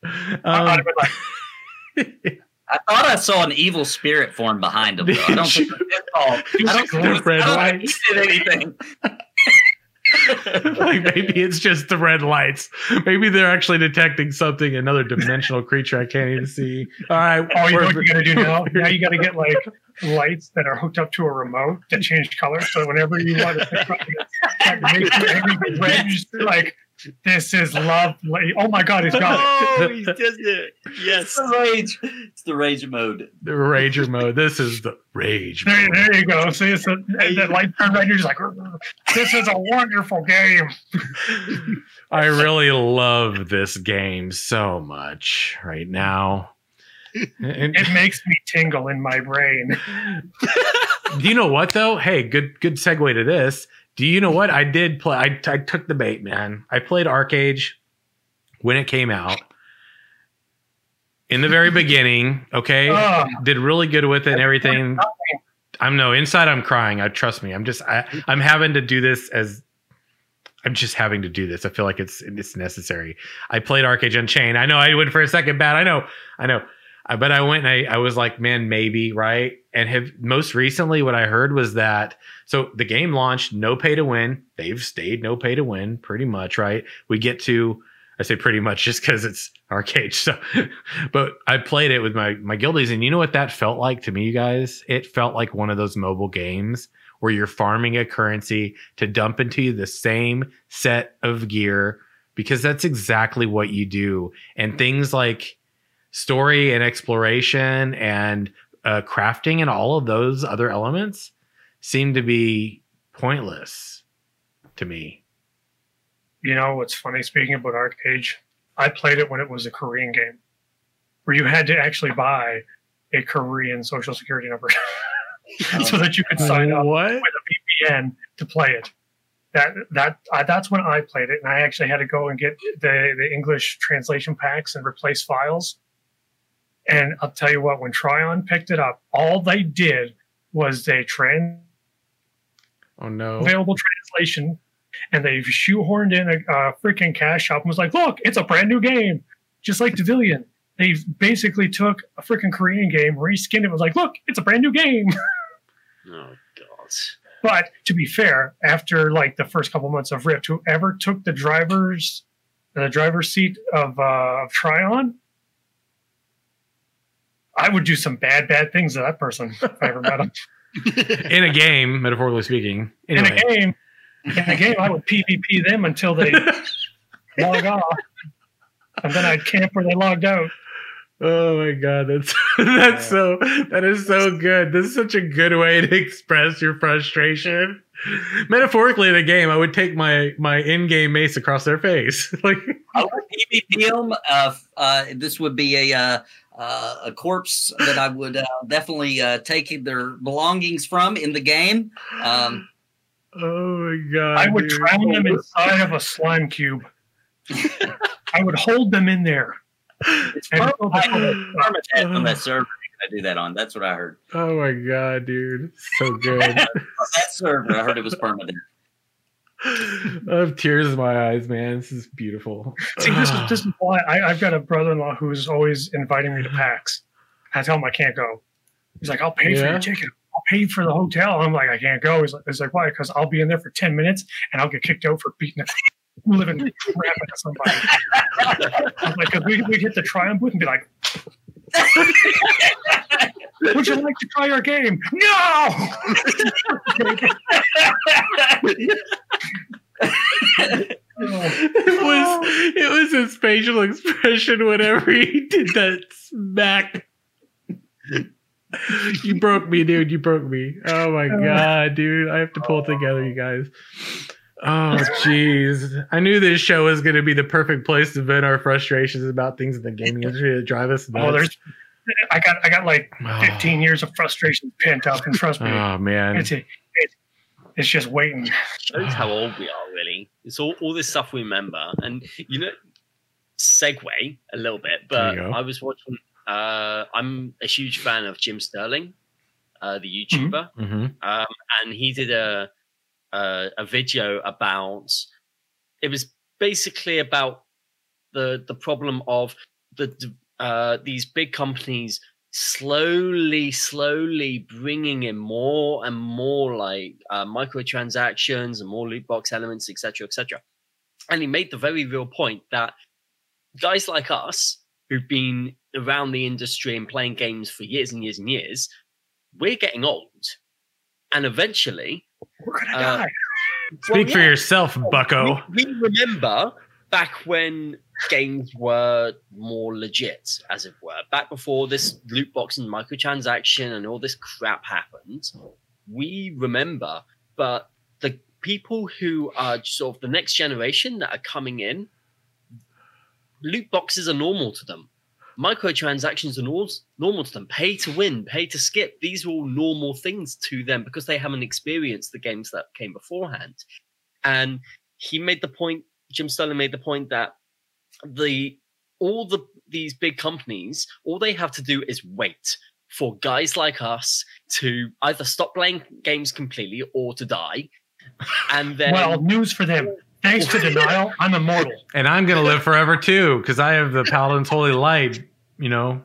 I- Um, like, I thought I saw an evil spirit form behind him. Though. I don't think it's all. I don't think, red I don't think lights. did anything. like maybe it's just the red lights. Maybe they're actually detecting something, another dimensional creature I can't even see. All right. oh, you know we're- what you got to do now? Now you got to get like lights that are hooked up to a remote that change color. So whenever you want to pick up, that makes you red, you like This is lovely. Oh my god, he's got oh, it. he does it. Yes. It's the rage. It's the rage mode. The rager mode. This is the rage There, mode. there you go. See, it's a, and that light turned red. You're just like, this is a wonderful game. I really love this game so much right now. And- It makes me tingle in my brain. Do you know what though? Hey, good good segue to this. Do you know what I did play? I, I took the bait, man. I played ArcheAge when it came out. In the very beginning, okay, Ugh. Oh. did really good with it and everything. I'm no inside. I'm crying. I trust me. I'm just. I, I'm having to do this as. I'm just having to do this. I feel like it's it's necessary. I played ArcheAge Unchained. I know I went for a second bad. I know. I know. I, but I went and I, I was like, man, maybe right. And have most recently, what I heard was that so the game launched, no pay to win. They've stayed no pay to win, pretty much, right? We get to, I say pretty much just because it's ArcheAge. So, but I played it with my my guildies, and you know what that felt like to me, you guys? It felt like one of those mobile games where you're farming a currency to dump into the same set of gear because that's exactly what you do. And things like story and exploration and uh, crafting and all of those other elements seem to be pointless to me. You know what's funny? Speaking about ArcheAge, I played it when it was a Korean game, where you had to actually buy a Korean social security number so that you could sign up What? with a VPN to play it. That that uh, that's when I played it, and I actually had to go and get the the English translation packs and replace files. And I'll tell you what, when Trion picked it up, all they did was they trans Oh no. available translation, and they shoehorned in a, a freaking cash shop and was like, "Look, it's a brand new game, just like Devilian." They basically took a freaking Korean game, reskinned it, was like, "Look, it's a brand new game." Oh god. but to be fair, after like the first couple months of Rift, whoever took the driver's the driver's seat of uh, of Trion, I would do some bad, bad things to that person if I ever met him. In a game, metaphorically speaking. Anyway. In a game, in a game, I would PvP them until they log off, and then I'd camp where they logged out. Oh my god, that's that's so that is so good. This is such a good way to express your frustration. Metaphorically in a game, I would take my my in-game mace across their face. like I would PvP them. Uh, uh, this would be a uh, uh, a corpse that I would uh, definitely uh, take their belongings from in the game. Um, Oh my god. I would dude. drown them inside of a slime cube. I would hold them in there. It's And- permadeath on that uh-huh. server. I do that on. That's what I heard. Oh my god, dude. So good. On that server, I heard it was permanent. I have tears in my eyes, man. This is beautiful. See, this is this is why I, I've got a brother-in-law who's always inviting me to PAX. I tell him I can't go. He's like, "I'll pay for Yeah? your ticket. I'll pay for the hotel." I'm like, "I can't go." He's like, he's like "Why?" Because I'll be in there for ten minutes and I'll get kicked out for beating living crap of somebody. Like, because we we'd hit the Triumph booth and be like, "Would you like to try our game?" No. it was it was his facial expression whenever he did that smack. you broke me, dude. You broke me. Oh my oh. god, dude. I have to pull it together, you guys. Oh jeez. I knew this show was gonna be the perfect place to vent our frustrations about things in the gaming industry that drive us nuts. Oh, there's. I got I got like Oh. 15 years of frustration pent up, and trust me, Oh man. it's, it's it's just waiting. shows how old we are, really. It's all, all this stuff we remember. And, you know, segue a little bit, but. I was watching, uh, I'm a huge fan of Jim Sterling, uh, the YouTuber. hmm Um, and he did a, a, a video about, it was basically about the, the problem of the, uh, these big companies slowly, slowly bringing in more and more like uh, microtransactions and more loot box elements, etc., etc. And he made the very real point that guys like us who've been around the industry and playing games for years and years and years, we're getting old, and eventually, We're gonna Uh, die. Speak Well, for yeah. yourself, Bucko. we, we remember back when games were more legit, as it were, back before this loot box and microtransaction and all this crap happened, we remember. But the people who are sort of the next generation that are coming in, loot boxes are normal to them. Microtransactions are nor- normal to them. Pay to win, pay to skip. These are all normal things to them because they haven't experienced the games that came beforehand. And he made the point, Jim Sterling made the point that the all the these big companies, all they have to do is wait for guys like us to either stop playing games completely or to die. And then well, news for them. Thanks to denial, I'm immortal. And I'm gonna live forever too, because I have the Paladin's Holy Light, you know,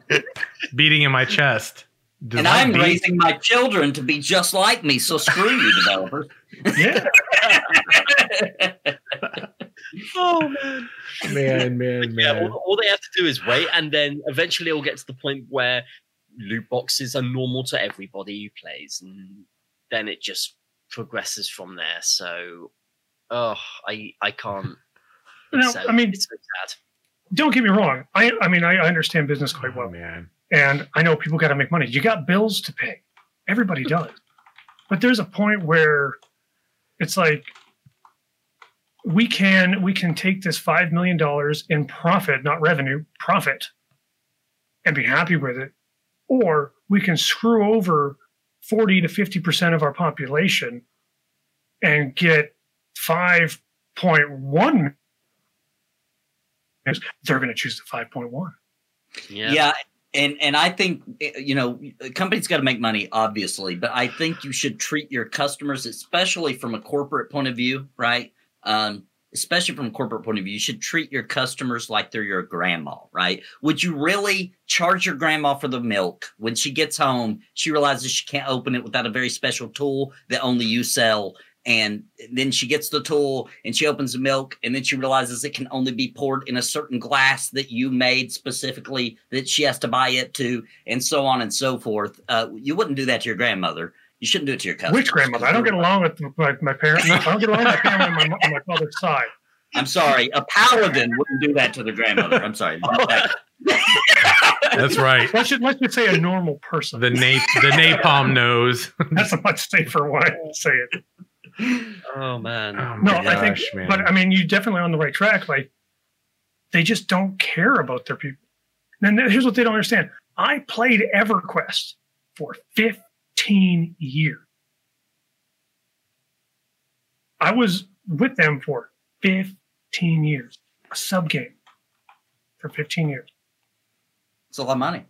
beating in my chest. Does and I'm beat- raising my children to be just like me. So screw you, developers. Yeah. oh man. man, man, yeah, man. all, all they have to do is wait, and then eventually it'll get to the point where loot boxes are normal to everybody who plays, and then it just progresses from there. So, oh, I I can't. No, it's, I mean- it's so sad. Don't get me wrong. I, I mean, I understand business quite Oh, well. man. And I know people got to make money. You got bills to pay. Everybody does. But there's a point where it's like we can we can take this 5 million dollars in profit, not revenue, profit and be happy with it or we can screw over 40 to 50% of our population and get 5.1 they're going to choose the 5.1 Yeah. Yeah. And and I think you know companies got to make money, obviously, but I think you should treat your customers, especially from a corporate point of view, right? Um, especially from a corporate point of view, you should treat your customers like they're your grandma, right? Would you really charge your grandma for the milk when she gets home? She realizes she can't open it without a very special tool that only you sell. And then she gets the tool and she opens the milk, and then she realizes it can only be poured in a certain glass that you made specifically that she has to buy it to, and so on and so forth. Uh, you wouldn't do that to your grandmother. You shouldn't do it to your cousin. Which grandmother? I don't get along with my, my parents. I don't get along with my family on my, on my father's side. I'm sorry. A paladin wouldn't do that to their grandmother. I'm sorry. That's right. Let's just, let's just say a normal person. The nap the napalm nose. That's a much safer way to say it. Oh man. Oh No, my I think, man. but I mean, you're definitely on the right track. Like, they just don't care about their people. And here's what they don't understand I played EverQuest for 15 years. I was with them for 15 years, a sub game for 15 years. It's a lot of money.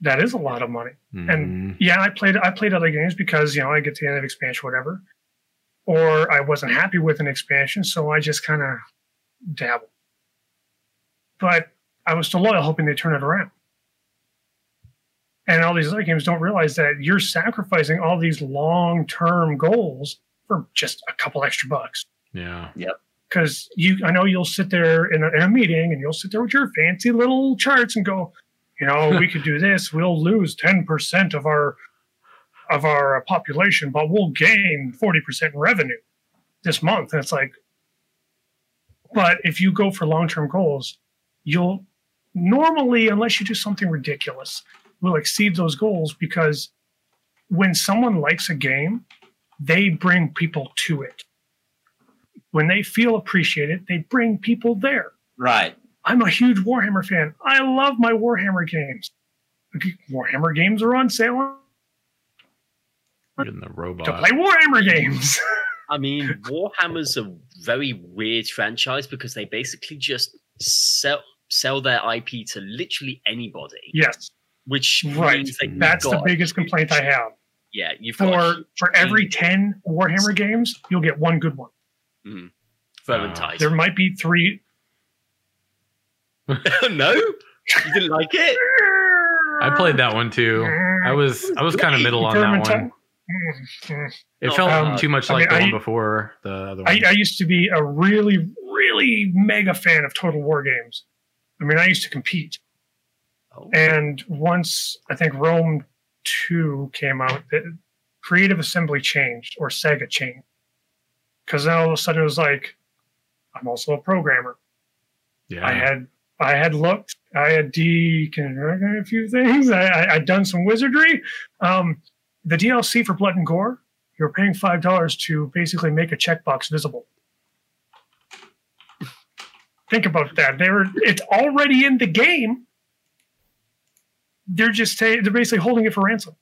That is a lot of money. Mhm. and yeah, I played I played other games because you know I get to the end of expansion, whatever, or I wasn't happy with an expansion, so I just kind of dabbled. But I was still loyal, hoping they turn it around. And all these other games don't realize that you're sacrificing all these long term goals for just a couple extra bucks. yeah. Yep. Because you, I know you'll sit there in a, in a meeting and you'll sit there with your fancy little charts and go, you know, we could do this. We'll lose ten percent of our of our uh, population, but we'll gain forty percent revenue this month. And it's like, but if you go for long term goals, you'll normally, unless you do something ridiculous, will exceed those goals because when someone likes a game, they bring people to it. When they feel appreciated, they bring people there. Right. I'm a huge Warhammer fan. I love my Warhammer games. Okay, Warhammer games are on sale Even the robot. to play Warhammer games. I mean, Warhammer's a very weird franchise because they basically just sell sell their IP to literally anybody, yes, which Right. means that you've that's the biggest complaint I have. Yeah, you've got For for every mm. ten Warhammer games, you'll get one good one. Mm. Vermintide. Ah. There might be three. no, you didn't like it. I played that one too. I was I was kind of middle on that one. Vermintide- Mm, It Oh, felt um, too much I like mean, the I- one before the other one. I, I used to be a really, really mega fan of Total War games. I mean, I used to compete. Oh. And once I think Rome 2 came out, the Creative Assembly changed or Sega changed. Because then all of a sudden it was like, I'm also a programmer. Yeah. I had I had looked. I had deconstructed a few things. I, I, I'd done some wizardry. Um, the DLC for Blood and Gore, you're paying five dollars to basically make a checkbox visible. Think about that. They were. It's already in the game. They're just say, they're basically holding it for ransom.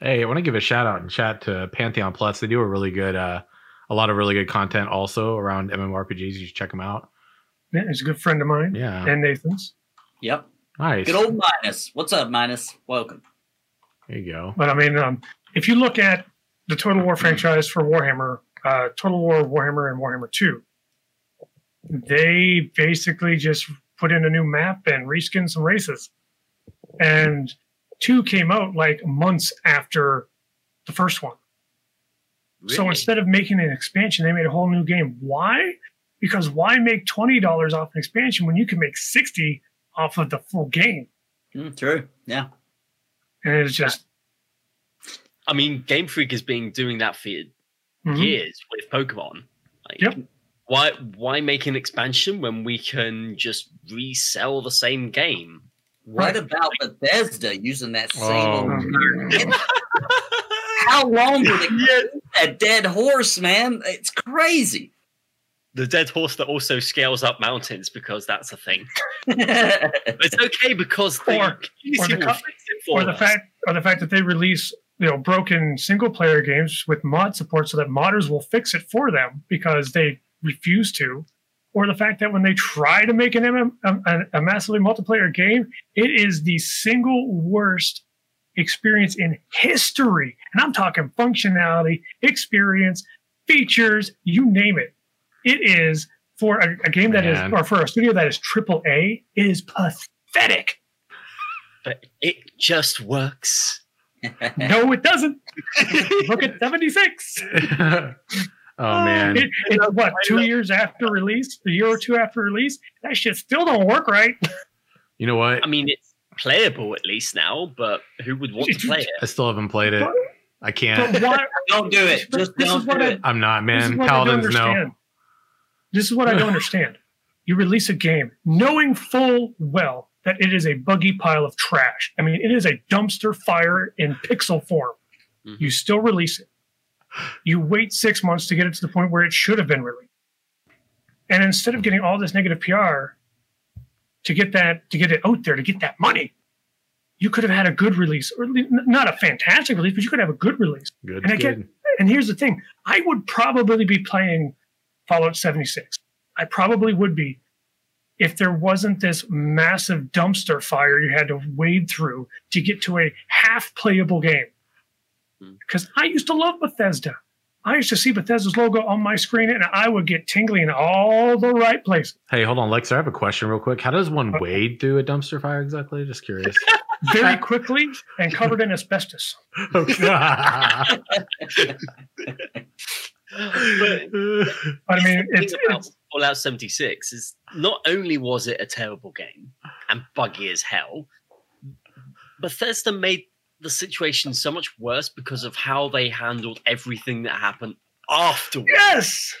Hey, I want to give a shout out and chat to Pantheon Plus. They do a really good, uh, a lot of really good content also around MMORPGs. You should check them out. Yeah, he's a good friend of mine Yeah. and Nathan's. Yep. Nice. Good old Minus. What's up, Minus? Welcome. There you go. But I mean, um, if you look at the Total War franchise for Warhammer, uh, Total War, Warhammer, and Warhammer 2, they basically just put in a new map and reskinned some races. And 2 came out like months after the first one. So instead of making an expansion, they made a whole new game. Why? Because why make $20 off an expansion when you can make 60 off of the full game? Mm, true. Yeah. And it's just I mean, Game Freak has been doing that for mhm. years with Pokemon. Like, Yep. Why why make an expansion when we can just resell the same game? What Right. about Bethesda using that same Oh. How long do they keep that dead horse, man? It's crazy. The dead horse that also scales up mountains because that's a thing. It's okay because the Or- community or the will co- fix it for or the fact or the fact that they release you know broken single player games with mod support so that modders will fix it for them because they refuse to or the fact that when they try to make an MM, a, a massively multiplayer game it is the single worst experience in history. And i'm talking functionality experience features you name it it is for a, a game that is Man. or for a studio that is triple a it is pathetic but it just works. no it doesn't Look at 76. oh man. It, it's what, two years after release, a year or two after release? That shit still don't work right. You know what? I mean, it's playable at least now, but who would want to play it? I still haven't played it. I can't. why? don't do it. Just is don't what do I- it. I'm not, man. what Paladins no. This is what I don't understand. You release a game knowing full well that it is a buggy pile of trash. I mean, it is a dumpster fire in pixel form. Mhm. You still release it. You wait six months to get it to the point where it should have been released. And instead of getting all this negative PR to get that to get it out there to get that money, you could have had a good release, or not a fantastic release, but you could have a good release. Good. And get- good. And here's the thing: I would probably be playing Fallout 76. I probably would be if there wasn't this massive dumpster fire you had to wade through to get to a half playable game. Hmm. Because I used to love Bethesda. I used to see Bethesda's logo on my screen and I would get tingly in all the right places. Hey, hold on, Lex. I have a question real quick. How does one Okay. wade through a dumpster fire exactly? Just curious. Very quickly and covered in asbestos. Okay. But I mean, it's, about it's Fallout 76 is not only was it a terrible game and buggy as hell, Bethesda made the situation so much worse because of how they handled everything that happened afterwards. yes.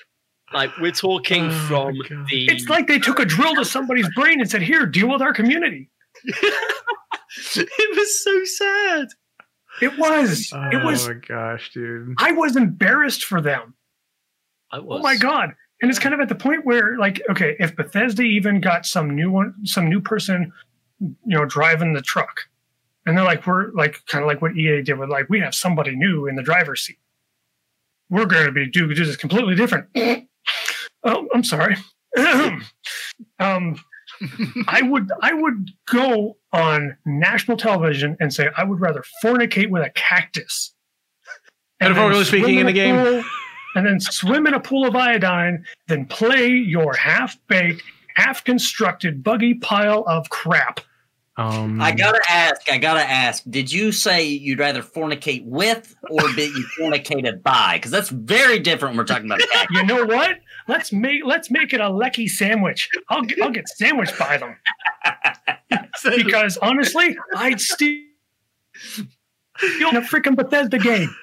Like we're talking Oh, from the It's like they took a drill to somebody's brain and said, "Here, deal with our community." it was so sad. It was. oh it was. Oh my gosh, dude. I was embarrassed for them. I was Oh my god! And it's kind of at the point where, like, okay, if Bethesda even got some new one, some new person, you know, driving the truck, and they're like, we're like, kind of like what EA did with, like, we have somebody new in the driver's seat. We're going to be do do this completely different. oh, I'm sorry. um, I would I would go on national television and say I would rather fornicate with a cactus. and then Metaphorically swim speaking, in a the game. pool- and then swim in a pool of iodine, then play your half baked, half constructed buggy pile of crap. Um, I gotta ask. I gotta ask. Did you say you'd rather fornicate with or be you fornicated by? Because that's very different. When we're talking about. You know what? Let's make let's make it a lecky sandwich. I'll get, I'll get sandwiched by them because honestly, I'd steal a freaking Bethesda game.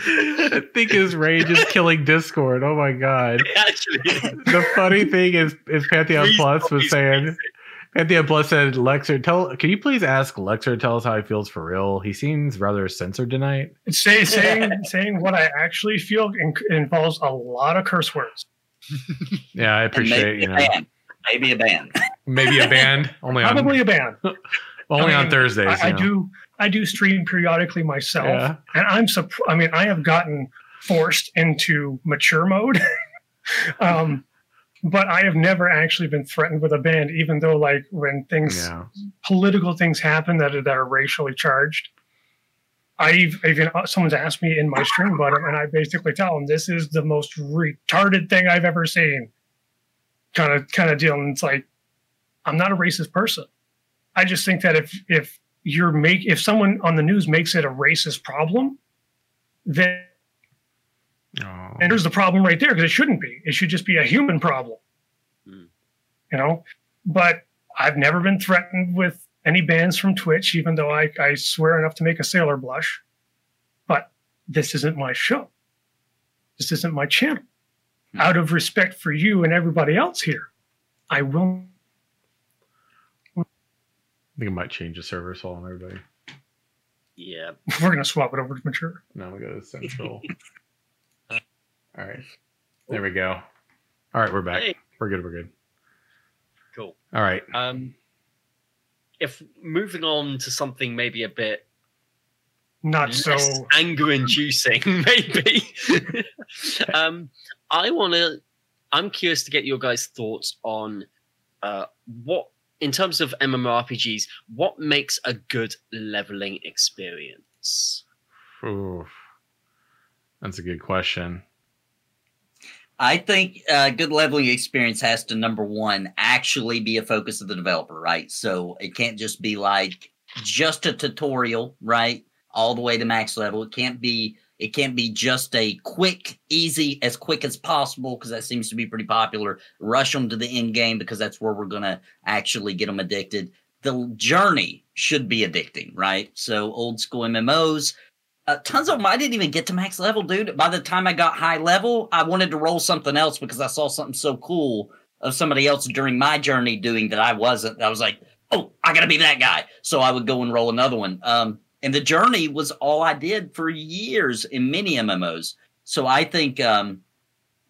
I think his rage is killing Discord. Oh my god! Actually, The funny thing is, is Pantheon Please Plus was these saying. Things. Pantheon Plus said, "Lexer, tell. Can you please ask Lexer to tell us how he feels for real? He seems rather censored tonight." Say, saying saying what I actually feel in, involves a lot of curse words. Yeah, I appreciate maybe you a know band. Maybe a band. maybe a band only on Probably a band. only I on Thursdays. I, I do I do stream periodically myself, Yeah. and I'm surprised. I mean, I have gotten forced into mature mode, um, but I have never actually been threatened with a ban, even though like when things Yeah. political things happen that are, that are racially charged. I've even uh, someone's asked me in my stream about it, and I basically tell them this is the most retarded thing I've ever seen. Kind of kind of deal, and it's like I'm not a racist person. I just think that if if you're make if someone on the news makes it a racist problem, then Oh. and there's the problem right there because it shouldn't be. It should just be a human problem. Hmm. You know, but I've never been threatened with any bans from Twitch, even though I, I swear enough to make a sailor blush. But this isn't my show. This isn't my channel. Hmm. Out of respect for you and everybody else here, I will. I think I might change the server so on everybody. yeah. We're gonna swap it over to mature. Now we go to central. All right, there we go. All right, we're back. Hey, We're good. We're good. cool. All right. Um, if moving on to something maybe a bit Not so. anger inducing, maybe. um, I want to. I'm curious to get your guys' thoughts on uh, what, in terms of MMORPGs, what makes a good leveling experience. Oof. That's a good question. I think a good leveling experience has to number one actually be a focus of the developer, right? So it can't just be like just a tutorial, right? All the way to max level. It can't be it can't be just a quick, easy, as quick as possible because that seems to be pretty popular. Rush them to the end game because that's where we're gonna actually get them addicted. The journey should be addicting, right? So old school MMOs, uh, tons of them I didn't even get to max level, dude. By the time I got high level, I wanted to roll something else because I saw something so cool of somebody else during my journey doing that I wasn't. I was like, oh, I gotta be that guy. So I would go and roll another one. Um, and the journey was all I did for years in many MMOs. So I think um,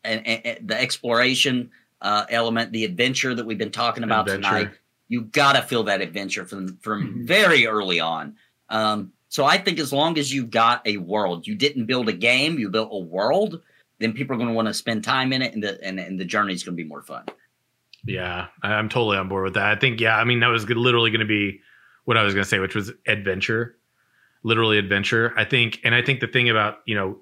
and, and- the exploration uh, element, the adventure that we've been talking about Adventure. tonight, you gotta feel that adventure from from Mhm. very early on. Um, so I think as long as you got a world, you didn't build a game, you built a world, then people are going to want to spend time in it, and the and, and the journey is going to be more fun. Yeah, I'm totally on board with that. I think, yeah, I mean, that was literally going to be what I was going to say, which was adventure, literally adventure. I think, and I think the thing about, you know,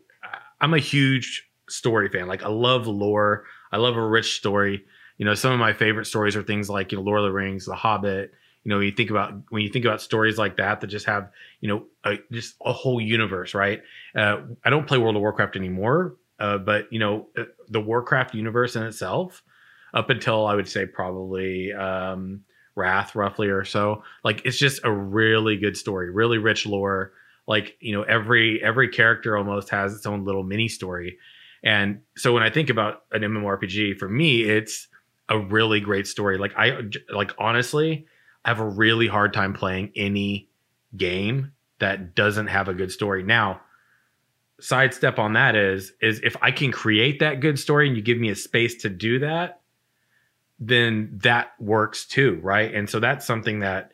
I'm a huge story fan. Like, I love lore, I love a rich story. You know, some of my favorite stories are things like, you know, Lord of the Rings, The Hobbit. You know, you think about when you think about stories like that that just have, you know, a, just a whole universe, right? Uh, I don't play World of Warcraft anymore, uh, but you know, uh, the Warcraft universe in itself, up until I would say probably um, Wrath, roughly or so. Like it's just a really good story, really rich lore. Like you know, every every character almost has its own little mini story. And so when I think about an MMORPG, for me, it's a really great story. Like I like honestly, I have a really hard time playing any game that doesn't have a good story. Now, sidestep on that is is if I can create that good story and you give me a space to do that, then that works too, right? And so that's something that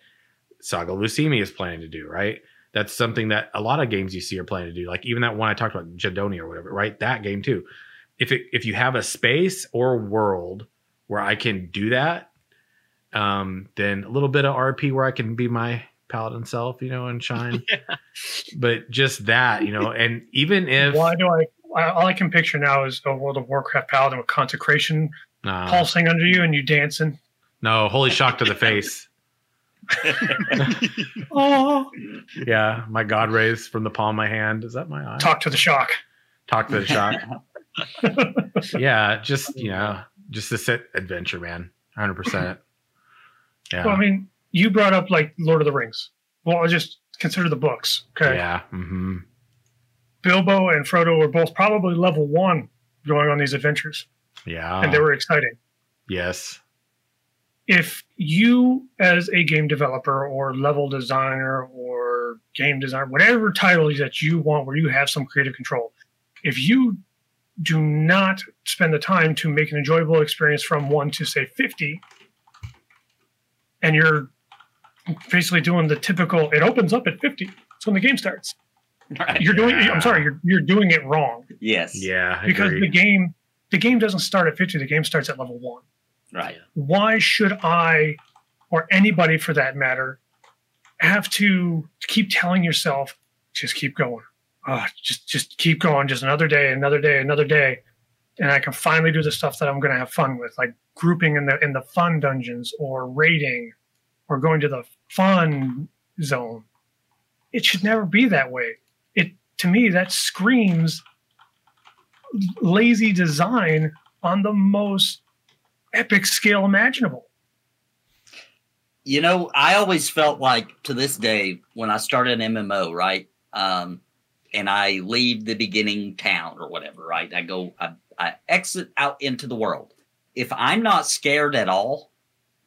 Saga Lucimia is planning to do, right? That's something that a lot of games you see are planning to do. Like even that one I talked about, Jadonia or whatever, right? That game too. If it if you have a space or world where I can do that, um, then a little bit of RP where I can be my paladin self, you know, and shine. But just that, you know, and even if Why do I? I- All I can picture now is a World of Warcraft paladin with consecration Nah, pulsing under you and you dancing. no, holy shock to the face. Oh, Yeah, my god rays from the palm of my hand. Is that my eye? talk to the shock. Talk to the shock. yeah, just you know, just a set adventure, man. Hundred percent. Yeah. Well, I mean, you brought up like Lord of the Rings. Well, I just consider the books. Okay. Yeah. hmm Bilbo and Frodo were both probably level one going on these adventures, Yeah. and they were exciting. yes. If you, as a game developer or level designer or game designer, whatever title that you want where you have some creative control, if you do not spend the time to make an enjoyable experience from one to say 50, and you're basically doing the typical, it opens up at 50. That's when the game starts. Right. You're doing, Yeah. I'm sorry, you're, you're doing it wrong Yes. Yeah. I because agree. the game, the game doesn't start at 50. The game starts at level one Right. why should I, or anybody for that matter, have to keep telling yourself, just keep going. Oh, just just keep going. Just another day, another day, another day, and I can finally do the stuff that I'm going to have fun with, like grouping in the in the fun dungeons, or raiding, or going to the fun zone. It should never be that way. It to me that screams lazy design on the most epic scale imaginable. You know, I always felt like to this day when I started an MMO, right? Um, and I leave the beginning town or whatever, right? I go, I, I exit out into the world. If I'm not scared at all,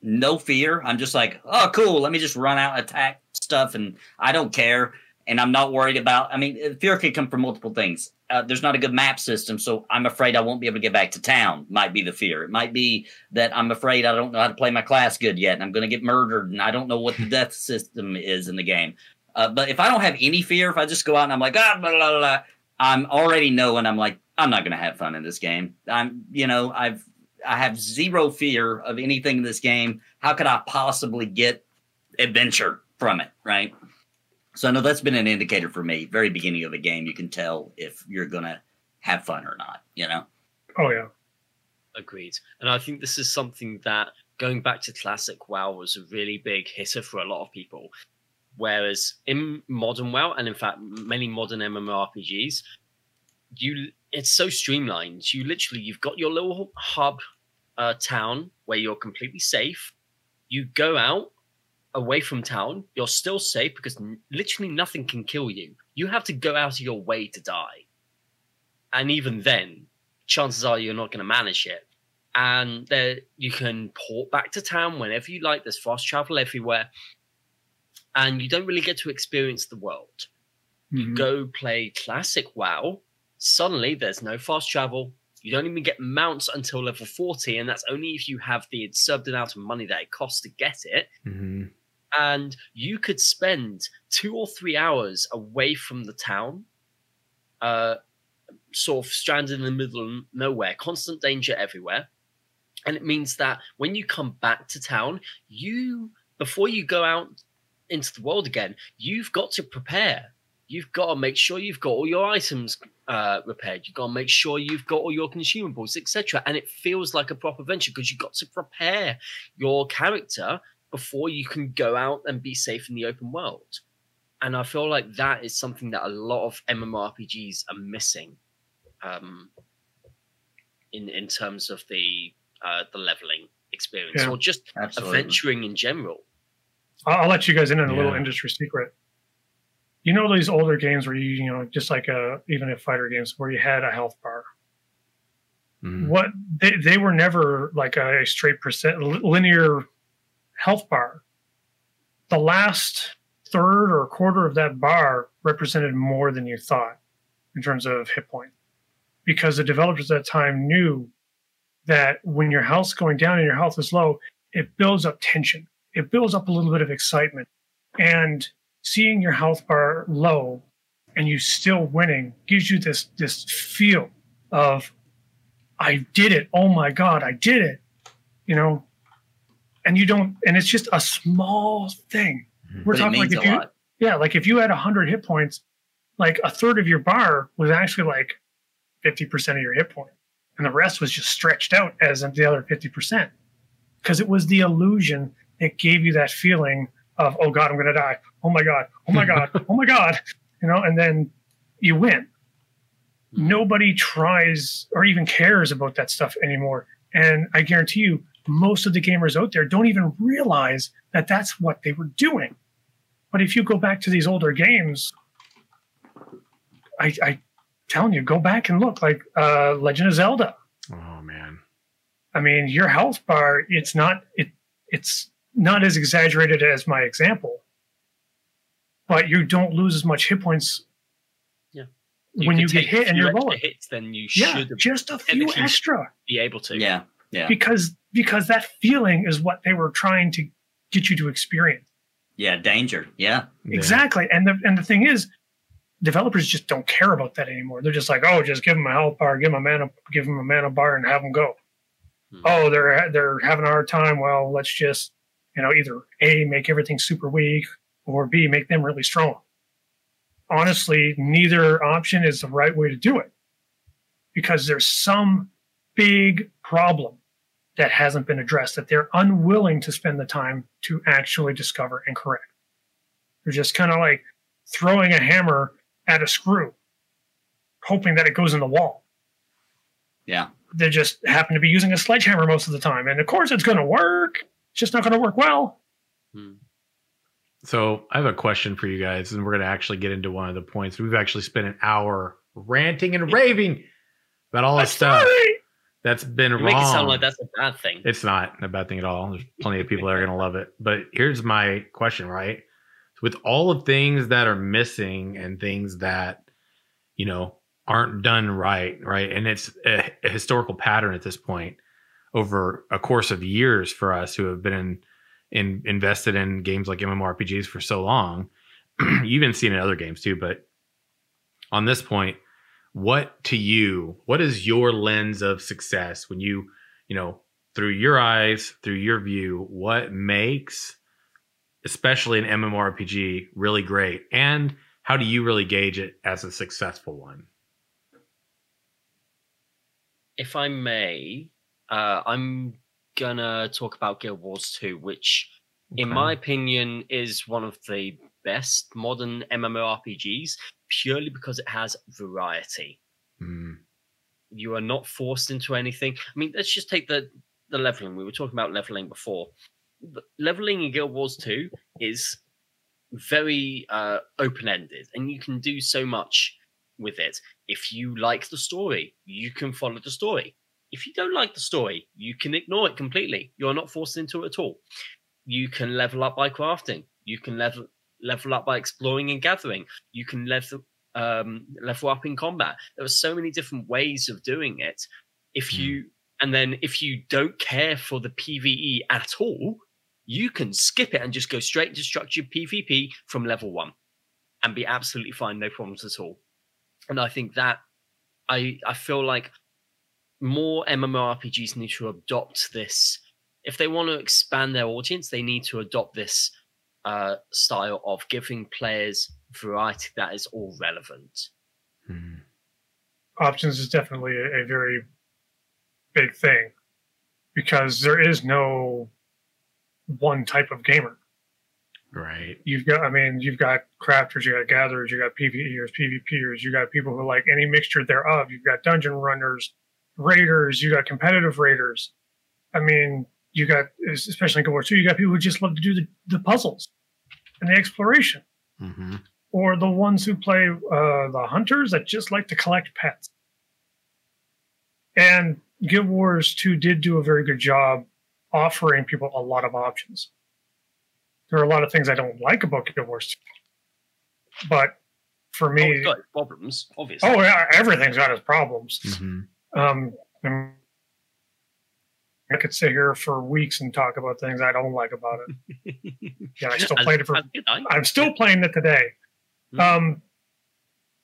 no fear, I'm just like, oh, cool. Let me just run out, attack stuff, and I don't care. And I'm not worried about. I mean, fear could come from multiple things. Uh, there's not a good map system, so I'm afraid I won't be able to get back to town. Might be the fear. It might be that I'm afraid I don't know how to play my class good yet, and I'm going to get murdered, and I don't know what the death system is in the game. Uh, but if I don't have any fear, if I just go out and I'm like, ah, blah, blah, blah, blah, I'm already knowing I'm like, I'm not going to have fun in this game. I'm, you know, I've, I have zero fear of anything in this game. How could I possibly get adventure from it, right? So I know that's been an indicator for me. Very beginning of a game, you can tell if you're going to have fun or not, you know? Oh yeah, Agreed. And I think this is something that going back to classic WoW was a really big hitter for a lot of people. Whereas in modern WoW, and in fact many modern MMORPGs, you it's so streamlined. You literally you've got your little hub uh, town where you're completely safe. You go out away from town, you're still safe because n- literally nothing can kill you. You have to go out of your way to die. And even then, chances are you're not going to manage it. And there, you can port back to town whenever you like. There's fast travel everywhere. And you don't really get to experience the world. Mhm. Go play classic WoW. Suddenly, there's no fast travel. You don't even get mounts until level 40, and that's only if you have the absurd amount of money that it costs to get it Mhm. and you could spend two or three hours away from the town, uh, sort of stranded in the middle of nowhere, constant danger everywhere. And it means that when you come back to town, you, before you go out into the world again, you've got to prepare. You've got to make sure you've got all your items uh, repaired. You've got to make sure you've got all your consumables, etc. And it feels like a proper venture because you've got to prepare your character before you can go out and be safe in the open world. And I feel like that is something that a lot of MMORPGs are missing, um, in in terms of the uh, the leveling experience Yeah. or just Absolutely. adventuring in general. I'll, I'll let you guys in on a little industry secret. You know these older games where you you know just like a even if fighter games where you had a health bar. Mhm. What they they were never like a straight percent linear health bar. The last third or quarter of that bar represented more than you thought in terms of hit point, because the developers at that time knew that when your health's going down and your health is low, it builds up tension. It builds up a little bit of excitement, and seeing your health bar low and you still winning gives you this this feel of I did it. Oh my God, I did it. You know, and you don't, and it's just a small thing. Mm-hmm. We're But talking like if a you, lot. yeah, like if you had 100 hit points, like a third of your bar was actually like 50% of your hit. And the rest was just stretched out as the other 50%. Because it was the illusion that gave you that feeling of, oh God, I'm going to die. Oh my God. Oh my God. oh my God. You know, and then you win. Nobody tries or even cares about that stuff anymore. And I guarantee you, most of the gamers out there don't even realize that that's what they were doing. But if you go back to these older games, I, I telling you, go back and look like uh, Legend of Zelda. Oh man. I mean, your health bar, it's not it it's not as exaggerated as my example, but you don't lose as much hit points You when you get hit and you're extra lower. hits than you Yeah, should just a few extra. be able to. Yeah. Yeah. Because because that feeling is what they were trying to get you to experience. Yeah. Danger. Yeah. Yeah. Exactly. And the and the thing is, developers just don't care about that anymore. They're just like, oh, just give them a health bar, give them a mana, give them a mana bar, and have them go. Hmm. Oh, they're they're having a hard time. Well, let's just you know either a make everything super weak or b make them really strong. Honestly, neither option is the right way to do it because there's some big problem that hasn't been addressed that they're unwilling to spend the time to actually discover and correct. They're just kind of like throwing a hammer at a screw, hoping that it goes in the wall. Yeah. They just happen to be using a sledgehammer most of the time. And of course, it's going to work. It's just not going to work well. Hmm. So I have a question for you guys, and we're going to actually get into one of the points. We've actually spent an hour ranting and raving about all this stuff Sorry. that's been You wrong. make it sound like that's a bad thing. It's not a bad thing at all. There's plenty of people that are going to love it. But here's my question, right? With all of things that are missing and things that, you know, aren't done right, right? And it's a, a historical pattern at this point over a course of years for us who have been in, in invested in games like MMORPGs for so long. You've even seen in other games too, but on this point, what to you, what is your lens of success when you, you know, through your eyes, through your view, what makes especially an MMORPG really great and how do you really gauge it as a successful one? if I may, uh, I'm gonna talk about Guild Wars 2, which, in my opinion, is one of the best modern MMORPGs purely because it has variety. Mm, You are not forced into anything. I mean, let's just take the the leveling. We were talking about leveling before. The- Leveling in Guild Wars 2 is very uh, open ended, and you can do so much with it. If you like the story, you can follow the story. If you don't like the story, you can ignore it completely. You're not forced into it at all. You can level up by crafting. You can level level up by exploring and gathering. You can level um, level up in combat. There are so many different ways of doing it. If Hmm. you and then if you don't care for the PVE at all, you can skip it and just go straight to structured PvP from level one and be absolutely fine, no problems at all. And I think that I I feel like more MMORPGs need to adopt this. If they want to expand their audience, they need to adopt this uh, style of giving players variety that is all relevant. mm, Options is definitely a, a very big thing because there is no one type of gamer. right. You've got, I mean, you've got crafters, you got gatherers, you got PvEers, PvPers, you got people who like any mixture thereof. You've got dungeon runners, raiders, you got competitive raiders. I mean, you got, especially in Guild Wars 2, you got people who just love to do the, the puzzles and the exploration, hmm or the ones who play uh, the hunters that just like to collect pets. And Guild Wars 2 did do a very good job offering people a lot of options. There are a lot of things I don't like about Guild Wars 2. But for Oh, me, it's got problems, obviously. oh, yeah, everything's got its problems. hmm Um, I could sit here for weeks and talk about things I don't like about it. Yeah, I still played it for I. I'm still playing it today. Hmm. Um,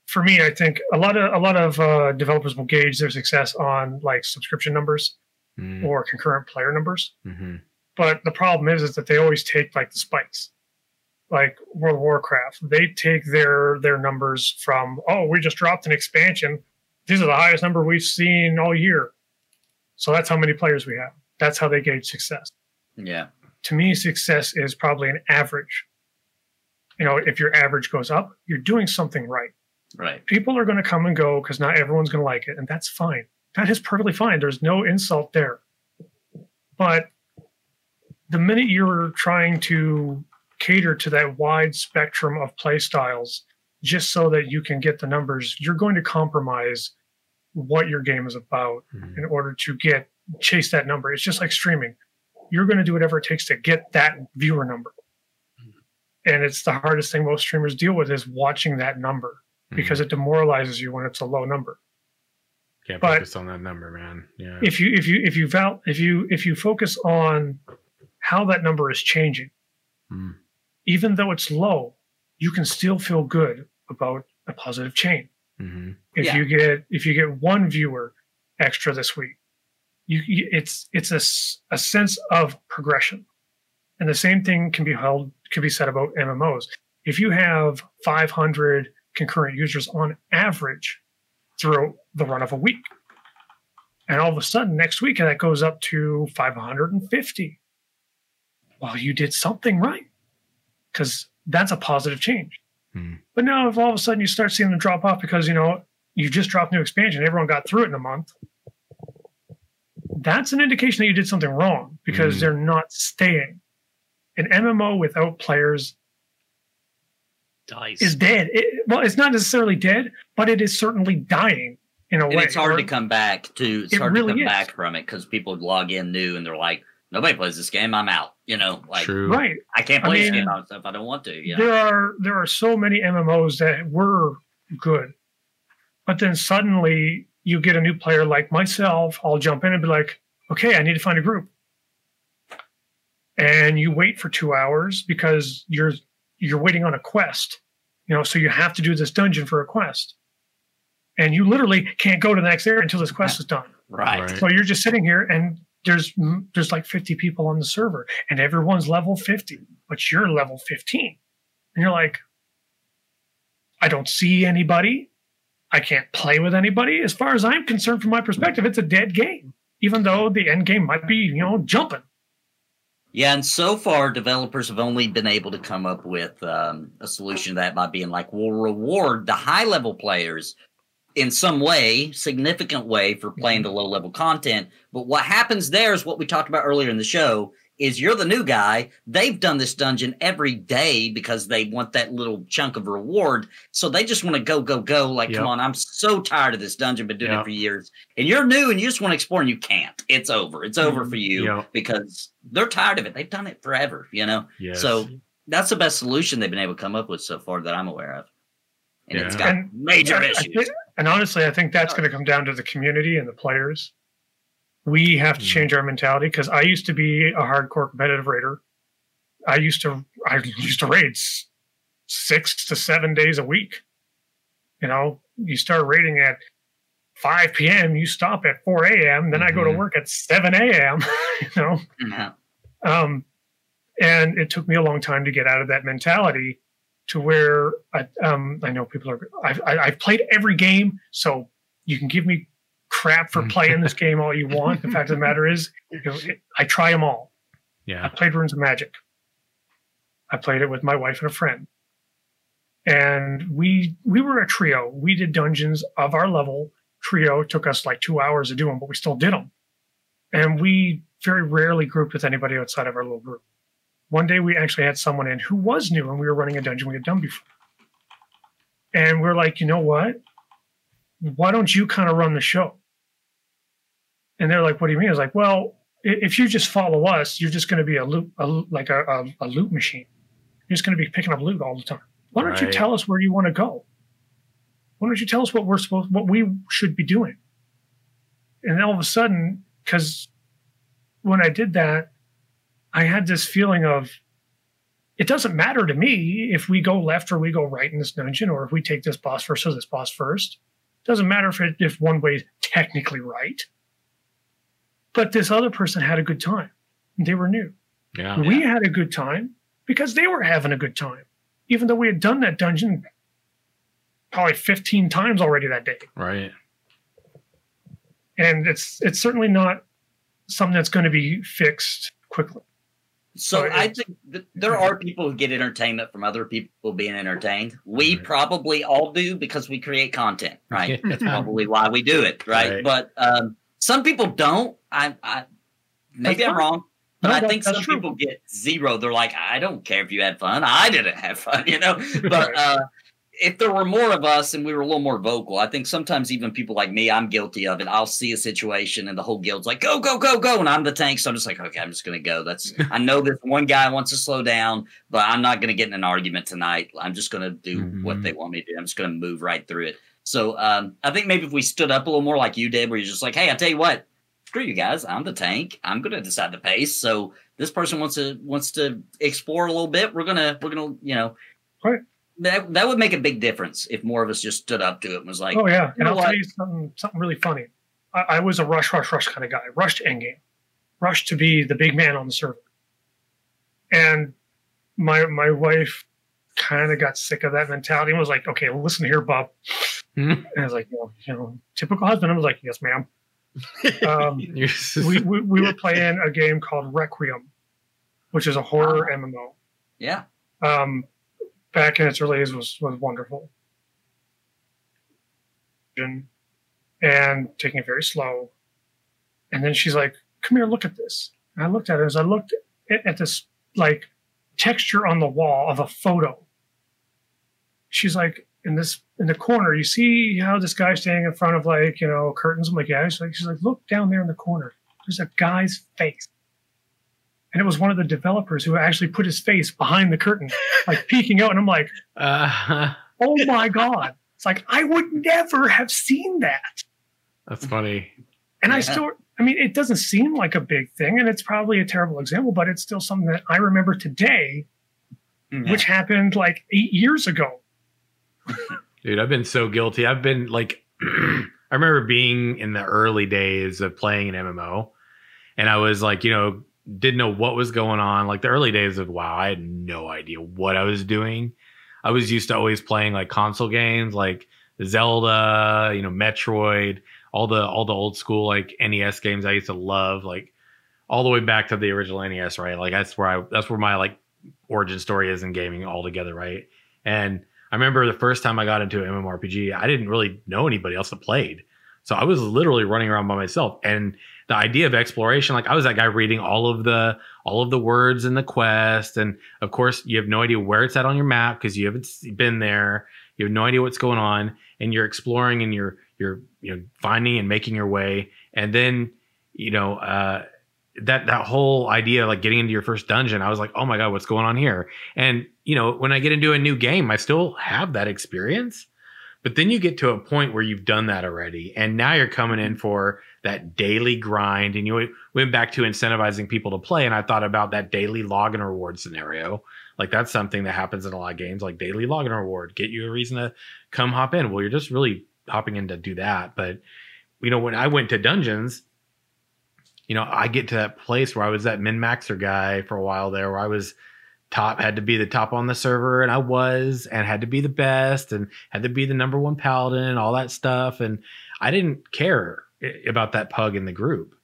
for me, I think a lot of a lot of uh, developers will gauge their success on like subscription numbers mm, or concurrent player numbers. hmm But the problem is, is that they always take like the spikes, like World of Warcraft. They take their their numbers from oh, we just dropped an expansion. These are the highest number we've seen all year. So that's how many players we have. That's how they gauge success Yeah. to me, success is probably an average. You know, if your average goes up, you're doing something right. Right. People are going to come and go because not everyone's going to like it, and that's fine. That is perfectly fine. There's no insult there. But the minute you're trying to cater to that wide spectrum of play styles just so that you can get the numbers, you're going to compromise what your game is about Mhm. in order to get chase that number. It's just like streaming. You're going to do whatever it takes to get that viewer number. And it's the hardest thing most streamers deal with is watching that number because it demoralizes you when it's a low number. can't but- focus on that number, man. Yeah. If you if you if you val- if you if you focus on how that number is changing, Mm. even though it's low, you can still feel good about a positive chain. Mhm. if Yeah. you get if you get one viewer extra this week you, you it's it's a sense of progression and the same thing can be held can be said about mmos if you have 500 concurrent users on average throughout the run of a week and all of a sudden next week that goes up to 550 well you did something right because that's a positive change Hmm. but now if all of a sudden you start seeing them drop off because you know you just dropped new expansion, everyone got through it in a month. That's an indication that you did something wrong because Mm. they're not staying. An MMO without players Dice. is dead. It, well, it's not necessarily dead, but it is certainly dying in a and way. it's hard Or- to come back to. It's It hard really to come is. back from it because people log in new and they're like, nobody plays this game. I'm out. You know, like True. Right. I can't I play this game by myself. I don't want to. You know? There are there are so many MMOs that were good, but then suddenly you get a new player like myself. I'll jump in and be like, okay, I need to find a group, and you wait for two hours because you're you're waiting on a quest, you know. So you have to do this dungeon for a quest, and you literally can't go to the next area until this quest is done. right. Right. So you're just sitting here and there's there's like 50 people on the server and everyone's level 50, but you're level 15. And you're like, I don't see anybody. I can't play with anybody. As far as I'm concerned, from my perspective, it's a dead game, even though the end game might be, you know, jumping. Yeah, and so far, developers have only been able to come up with um, a solution to that by being like, we'll reward the high level players in some way, significant way, for playing the low level content. But what happens there is what we talked about earlier in the show. Is you're the new guy. They've done this dungeon every day because they want that little chunk of reward. So they just want to go, go, go. Like, come on, I'm so tired of this dungeon. Been doing Yep. it for years. And you're new and you just want to explore and you can't. It's over. It's over mm-hmm. for you Yep. because they're tired of it. They've done it forever, you know? Yes. So that's the best solution they've been able to come up with so far that I'm aware of. And it's got And- major I- I issues. think- and honestly, I think that's going to come down to the community and the players. We have to Mhm. change our mentality because I used to be a hardcore competitive raider. I used to I used to raid six to seven days a week. You know, you start raiding at 5 p.m., you stop at 4 a.m., then I go to Mhm. work at 7 a.m. you know, Yeah. um, and it took me a long time to get out of that mentality to where I, um, I know people are. I've, I- I've played every game, so you can give me crap for playing this game all you want. The fact of the matter is, you know, it, I try them all. Yeah, I played Runes of Magic. I played it with my wife and a friend, and we we were a trio. We did dungeons of our level. Trio took us like two hours to do them, but we still did them. And we very rarely grouped with anybody outside of our little group. One day we actually had someone in who was new, and we were running a dungeon we had done before. And we're like, you know what? Why don't you kind of run the show? And they're like, what do you mean? I was like, well, if you just follow us, you're just going to be a loot, a, like a, a, a loot machine. You're just going to be picking up loot all the time. Why don't you tell us where you want to go? Why don't you tell us what we're supposed, what we should be doing? And then all of a sudden, because when I did that, I had this feeling of it doesn't matter to me if we go left or we go right in this dungeon, or if we take this boss first or this boss first. It doesn't matter if it, if one way is technically right. But this other person had a good time. They were new. Yeah. We had a good time because they were having a good time, even though we had done that dungeon probably 15 times already that day. Right. And it's it's certainly not something that's going to be fixed quickly. So Right. I think th- there are people who get entertainment from other people being entertained. We Right. probably all do because we create content, right? That's Mhm. probably why we do it, right? Right. But um, some people don't. I, I maybe I'm wrong, but No, I that- think some true. people get zero. They're like, I don't care if you had fun. I didn't have fun, you know. But uh, if there were more of us and we were a little more vocal, I think sometimes even people like me, I'm guilty of it. I'll see a situation and the whole guild's like, go, go, go, go. And I'm the tank. So I'm just like, okay, I'm just going to go. That's, I know this one guy wants to slow down, but I'm not going to get in an argument tonight. I'm just going to do mm-hmm. what they want me to do. I'm just going to move right through it. So um, I think maybe if we stood up a little more like you did, where you're just like, hey, I tell you what, screw you guys. I'm the tank. I'm going to decide the pace. So this person wants to wants to explore a little bit. We're gonna we're gonna you know. Right that that would make a big difference if more of us just stood up to it and was like, "Oh yeah," and I'll what? tell you something something really funny. I, I, was a rush, rush, rush kind of guy. Rushed to endgame, rush to be the big man on the server, and my my wife kind of got sick of that mentality and was like, "Okay, listen here, Bob." Mm-hmm. And I was like, you know, you know, typical husband. I was like, "Yes, ma'am." um, we, we we were playing a game called Requiem, which is a horror wow. MMO. Yeah. Um, back in its days was was wonderful. And taking it very slow. And then she's like, "Come here, look at this." And I looked at it as I looked at, at this like texture on the wall of a photo. She's like, in this in the corner, you see how this guy's standing in front of like you know curtains. I'm like, yeah. She's like, she's like, look down there in the corner. There's a guy's face and it was one of the developers who actually put his face behind the curtain, like peeking out. And I'm like, uh, oh my god! It's like I would never have seen that. That's funny. And yeah. I still, I mean, it doesn't seem like a big thing, and it's probably a terrible example, but it's still something that I remember today, mm-hmm. which happened like eight years ago. Dude, I've been so guilty. I've been like, I remember being in the early days of playing an MMO, and I was like, you know, didn't know what was going on. Like the early days of WoW, I had no idea what I was doing. I was used to always playing like console games like Zelda, you know, Metroid, all the all the old school like NES games I used to love, like all the way back to the original NES, right? Like that's where I that's where my like origin story is in gaming altogether, right? And I remember the first time I got into MMORPG, I didn't really know anybody else that played. So I was literally running around by myself. And the idea of exploration, like I was that guy reading all of the all of the words in the quest. And of course, you have no idea where it's at on your map because you haven't been there. You have no idea what's going on. And you're exploring and you're you're you know finding and making your way. And then, you know, uh that that whole idea like getting into your first dungeon i was like oh my god what's going on here and you know when i get into a new game i still have that experience but then you get to a point where you've done that already, and now you're coming in for that daily grind. And you went back to incentivizing people to play, and I thought about that daily login reward scenario. Like that's something that happens in a lot of games, like daily login reward, get you a reason to come hop in. Well, you're just really hopping in to do that. But you know, when I went to dungeons, you know, I get to that place where I was that min maxer guy for a while there, where I was top had to be the top on the server and I was and had to be the best and had to be the number one paladin and all that stuff and I didn't care about that pug in the group.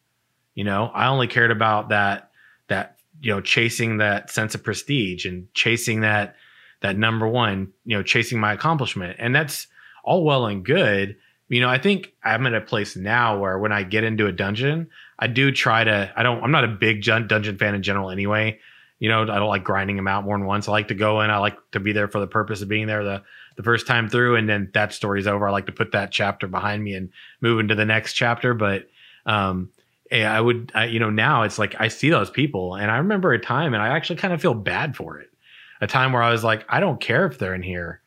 You know, I only cared about that that you know chasing that sense of prestige and chasing that that number one, you know, chasing my accomplishment. And that's all well and good. You know, I think I'm in a place now where when I get into a dungeon, I do try to I don't I'm not a big dungeon fan in general anyway you know, I don't like grinding them out more than once. I like to go in. I like to be there for the purpose of being there the the first time through, and then that story's over. I like to put that chapter behind me and move into the next chapter. But um, I would, I, you know, now it's like I see those people, and I remember a time, and I actually kind of feel bad for it. A time where I was like, I don't care if they're in here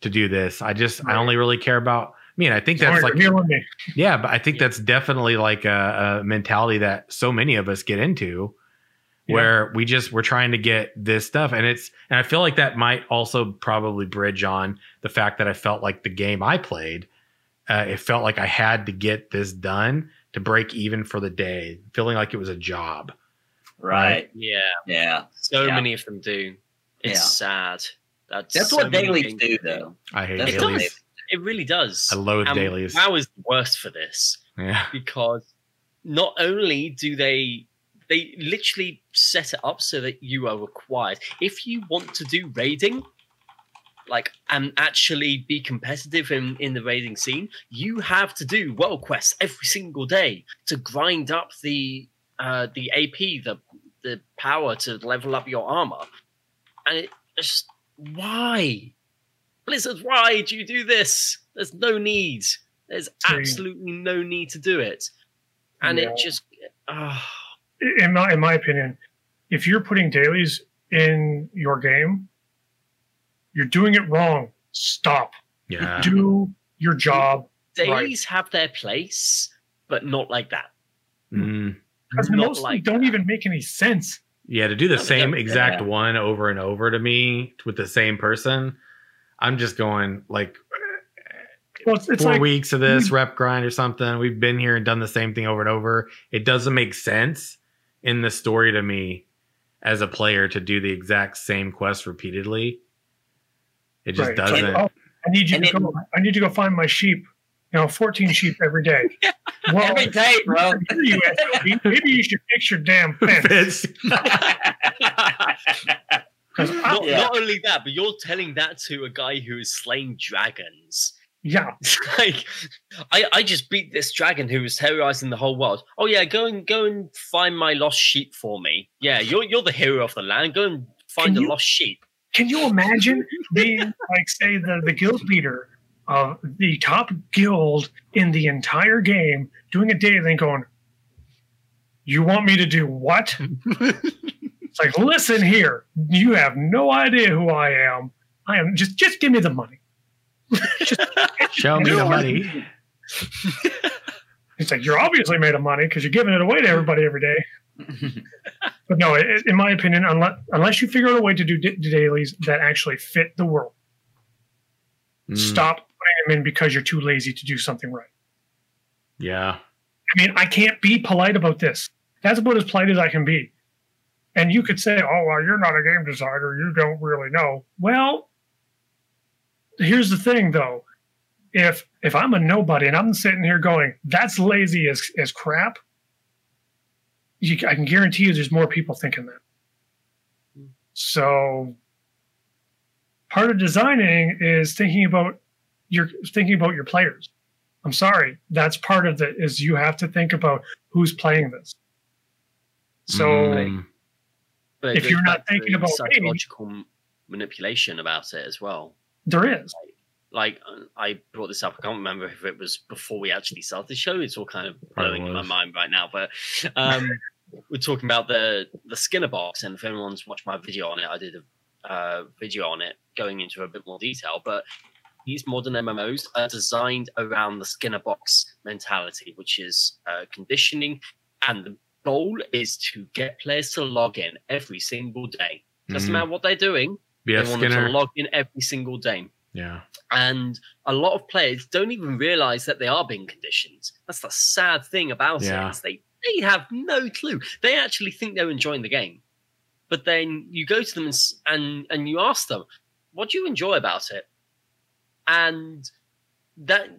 to do this. I just, right. I only really care about me. And I think that's Sorry, like, yeah, but I think that's definitely like a, a mentality that so many of us get into where we just we're trying to get this stuff. And it's and i feel like that might also probably bridge on the fact that i felt like the game i played uh, it felt like i had to get this done to break even for the day feeling like it was a job. Right, right? yeah. Yeah. So yeah. many of them do. It's yeah. sad. That's that's so what dailies do though. I hate that's dailies. it, it really does. I loathe and dailies. wow is the worst for this? Yeah. Because not only do they they literally set it up so that you are required. If you want to do raiding, like and actually be competitive in, in the raiding scene, you have to do world quests every single day to grind up the uh, the AP, the the power to level up your armor. And it just why? Blizzard, why do you do this? There's no need. There's absolutely no need to do it. And Yeah. it just, ah, in my in my opinion, if you're putting dailies in your game, you're doing it wrong. Stop. Yeah. Do your job. dailies have their place, but not like that. Mm. Because Not most like don't that. even make any sense. Yeah, to do the No, same exact Yeah. one over and over to me with the same person, I'm just going like Well, it's, it's four like weeks of this rep grind or something. We've been here and done the same thing over and over. It doesn't make sense in the story to me as a player to do the exact same quest repeatedly. It just right, doesn't. oh, I need you And to it- go. I need to go find my sheep. You know, 14 sheep every day. Well, Every day, bro. you Maybe you should fix your damn fence. Fits. 'Cause not, Yeah. not only that, but you're telling that to a guy who has slain dragons. Yeah, like, I, I just beat this dragon who was terrorizing the whole world. Oh yeah, go and go and find my lost sheep for me. Yeah, you're you're the hero of the land. Go and find Can a you- lost sheep. Can you imagine being like, say, the, the guild leader of the top guild in the entire game, doing a daily and going, You want me to do what? it's like, listen here, you have no idea who I am. I am just just give me the money. Show me the money. It's like you're obviously made of money because you're giving it away to everybody every day. But no, it, in my opinion, unless unless you figure out a way to do da- dailies that actually fit the world, Mm, stop putting them in because you're too lazy to do something right. Yeah. I mean, I can't be polite about this. That's about as polite as I can be. And you could say, "Oh, well, you're not a game designer. You don't really know." Well, here's the thing, though. If if I'm a nobody and I'm sitting here going, "That's lazy as as crap," you, I can guarantee you, there's more people thinking that. So, part of designing is thinking about your thinking about your players. I'm sorry, that's part of it. Is you have to think about who's playing this. So Mm, If you're not thinking about me- psychological m- manipulation about it as well. There is. Like I brought this up. I can't remember if it was before we actually started the show. It's all kind of blowing in my mind right now. But um, we're talking about the the Skinner box, and if anyone's watched my video on it, I did a uh, video on it going into a bit more detail. But these modern MMOs are designed around the Skinner box mentality, which is uh, conditioning, and the goal is to get players to log in every single day. Doesn't mm. matter what they're doing, B.F. they want Skinner. to log in every single day. yeah. And a lot of players don't even realize that they are being conditioned. That's the sad thing about Yeah. it. Is they they have no clue. They actually think they're enjoying the game, but then you go to them and and, and you ask them, "What do you enjoy about it?" And that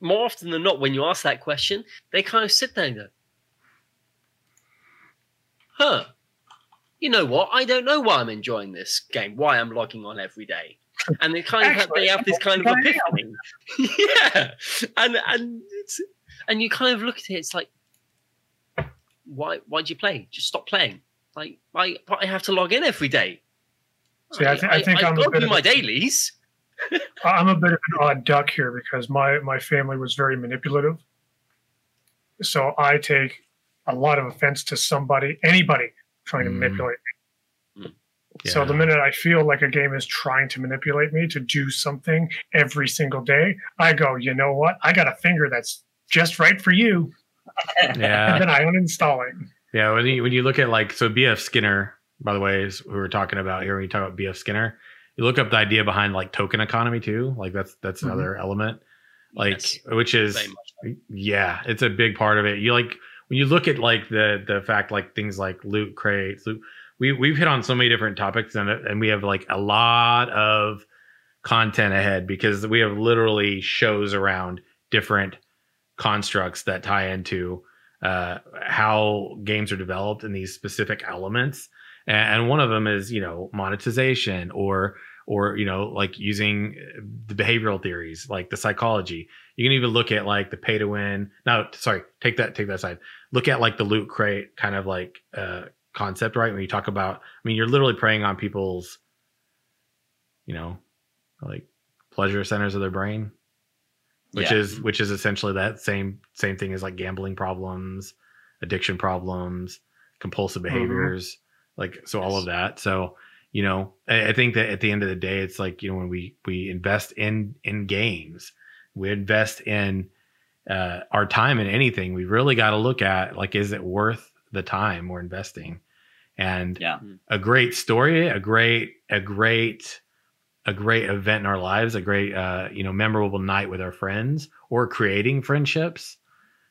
more often than not, when you ask that question, they kind of sit there and go, "Huh." You know what? I don't know why I'm enjoying this game. Why I'm logging on every day, and they kind of have, Actually, they have this kind of I am. epiphany. yeah, and and it's, and you kind of look at it. It's like, why why do you play? Just stop playing. Like, why? But I have to log in every day. See, I thi- I think I'm a got bit to do my dailies. I'm a bit of an odd duck here because my my family was very manipulative. So I take a lot of offense to somebody, anybody trying to Mm. manipulate me. So the minute I feel like a game is trying to manipulate me to do something every single day, I go, you know what? I got a finger that's just right for you. Yeah. And then I uninstall it. Yeah, when you when you look at like so BF Skinner, by the way, is who we're talking about here when you talk about BF Skinner, you look up the idea behind like token economy too. Like that's that's Mhm. another element. Like Yes, which is yeah, it's a big part of it. You like when you look at like the the fact like things like loot crates, loot, we we've hit on so many different topics and and we have like a lot of content ahead because we have literally shows around different constructs that tie into uh, how games are developed in these specific elements. And, and one of them is, you know, monetization or, or, you know, like using uh, the behavioral theories, like the psychology. You can even look at like the pay to win. No, sorry, take that, take that aside. Look at like the loot crate kind of like uh, concept, right? When you talk about, I mean, you're literally preying on people's, you know, like pleasure centers of their brain, which Yeah. is which is essentially that same same thing as like gambling problems, addiction problems, compulsive behaviors, like so all of that. So you know, I, think that at the end of the day, it's like you know when we we invest in in games, we invest in uh, our time in anything. We really got to look at like, is it worth the time we're investing? And Yeah. a great story, a great, a great, a great event in our lives, a great, uh, you know, memorable night with our friends, or creating friendships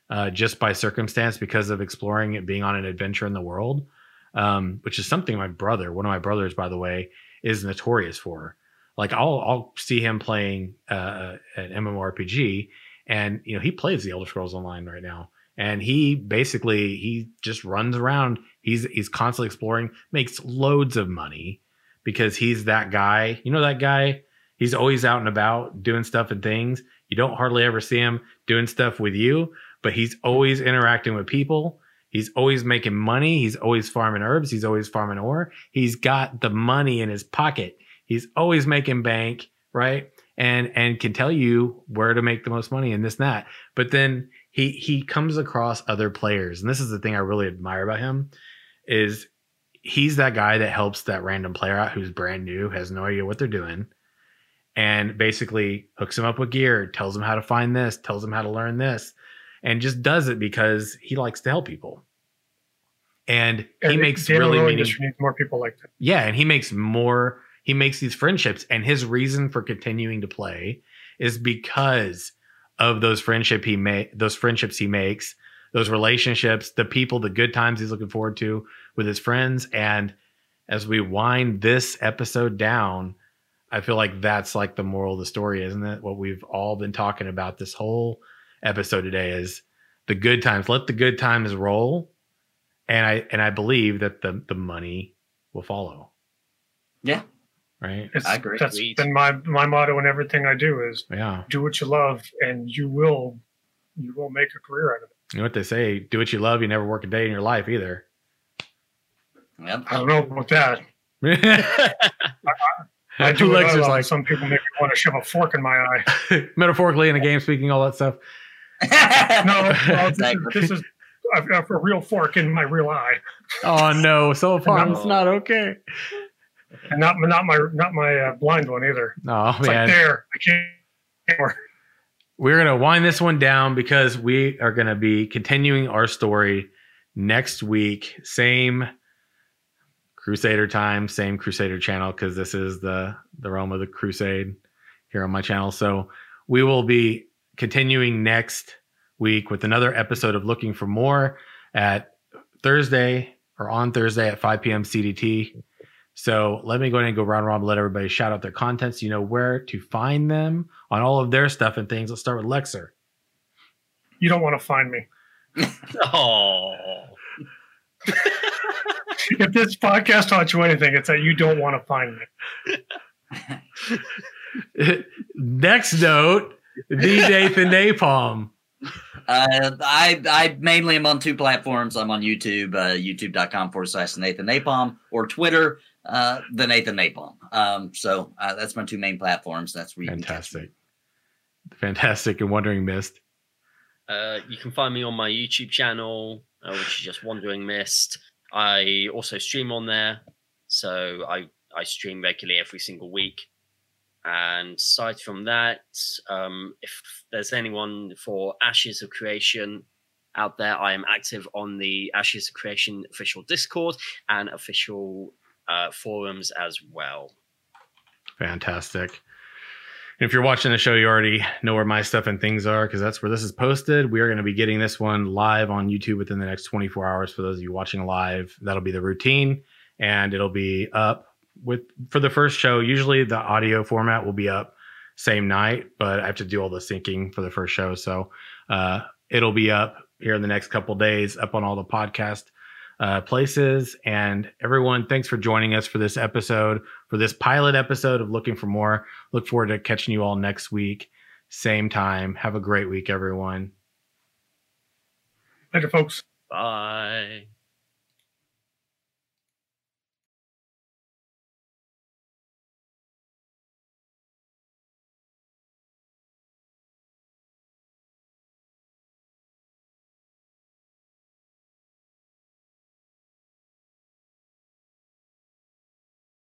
uh, just by circumstance because of exploring it, being on an adventure in the world, um, which is something my brother, one of my brothers, by the way, is notorious for. Like I'll I'll see him playing uh, an MMORPG, and you know he plays the Elder Scrolls Online right now, and he basically he just runs around. He's he's constantly exploring, makes loads of money because he's that guy. You know that guy. He's always out and about doing stuff and things. You don't hardly ever see him doing stuff with you, but he's always interacting with people. He's always making money. He's always farming herbs. He's always farming ore. He's got the money in his pocket. He's always making bank, right? And and can tell you where to make the most money and this and that. But then he he comes across other players, and this is the thing I really admire about him, is he's that guy that helps that random player out who's brand new, has no idea what they're doing, and basically hooks him up with gear, tells him how to find this, tells him how to learn this, and just does it because he likes to help people. And he And makes really MMO meaning, industry needs more people like that. yeah, and he makes more. He makes these friendships, and his reason for continuing to play is because of those friendship he made, those friendships he makes, those relationships, the people, the good times he's looking forward to with his friends. And as we wind this episode down, I feel like that's like the moral of the story, isn't it? What we've all been talking about this whole episode today is the good times. Let the good times roll, and I and I believe that the the money will follow. Yeah. Right. It's, I agree. That's Agreed. been my my motto in everything I do is Yeah. do what you love, and you will you will make a career out of it. You know what they say? Do what you love. You never work a day in your life either. Yep. I don't know about that. I do Lex is like Some people make me want to shove a fork in my eye. metaphorically in a game, speaking all that stuff. No, well, this, Exactly. is, this is I've got a real fork in my real eye, Oh no, so far No. it's not okay. and not not my not my uh, blind one either. Oh It's man, like there, I can't. anymore. we're gonna wind this one down because we are gonna be continuing our story next week. Same Crusader time, same Crusader channel because this is the the realm of the Crusade here on my channel. So we will be continuing next week with another episode of Looking for More at Thursday or on Thursday at 5 p.m. CDT. So let me go ahead and go round and round and let everybody shout out their contents. You know where to find them on all of their stuff and things. Let's start with Lexer. You don't want to find me. Oh, If this podcast taught you anything, it's that you don't want to find me. Next note, the Nathan Napalm. Uh, I I mainly am on two platforms. I'm on YouTube, uh, youtube.com forward slash Nathan Napalm, or Twitter, uh, the Nathan Napalm. Um, so uh, that's my two main platforms. That's where you can catch me. Fantastic. Fantastic and Wandering Mist. uh, you can find me on my YouTube channel, uh, which is just Wandering Mist. I also stream on there, so I I stream regularly every single week. And aside from that, um, if there's anyone for Ashes of Creation out there, I am active on the Ashes of Creation official Discord and official uh, forums as well. Fantastic. If you're watching the show, you already know where my stuff and things are because that's where this is posted. We are going to be getting this one live on YouTube within the next 24 hours. For those of you watching live, that'll be the routine, and it'll be up with for the first show. Usually, the audio format will be up same night, but I have to do all the syncing for the first show, so uh, it'll be up here in the next couple days, up on all the podcast uh, places. And everyone, thanks for joining us for this episode, for this pilot episode of Looking for More. Look forward to catching you all next week, same time. Have a great week, everyone. Later, folks. Bye.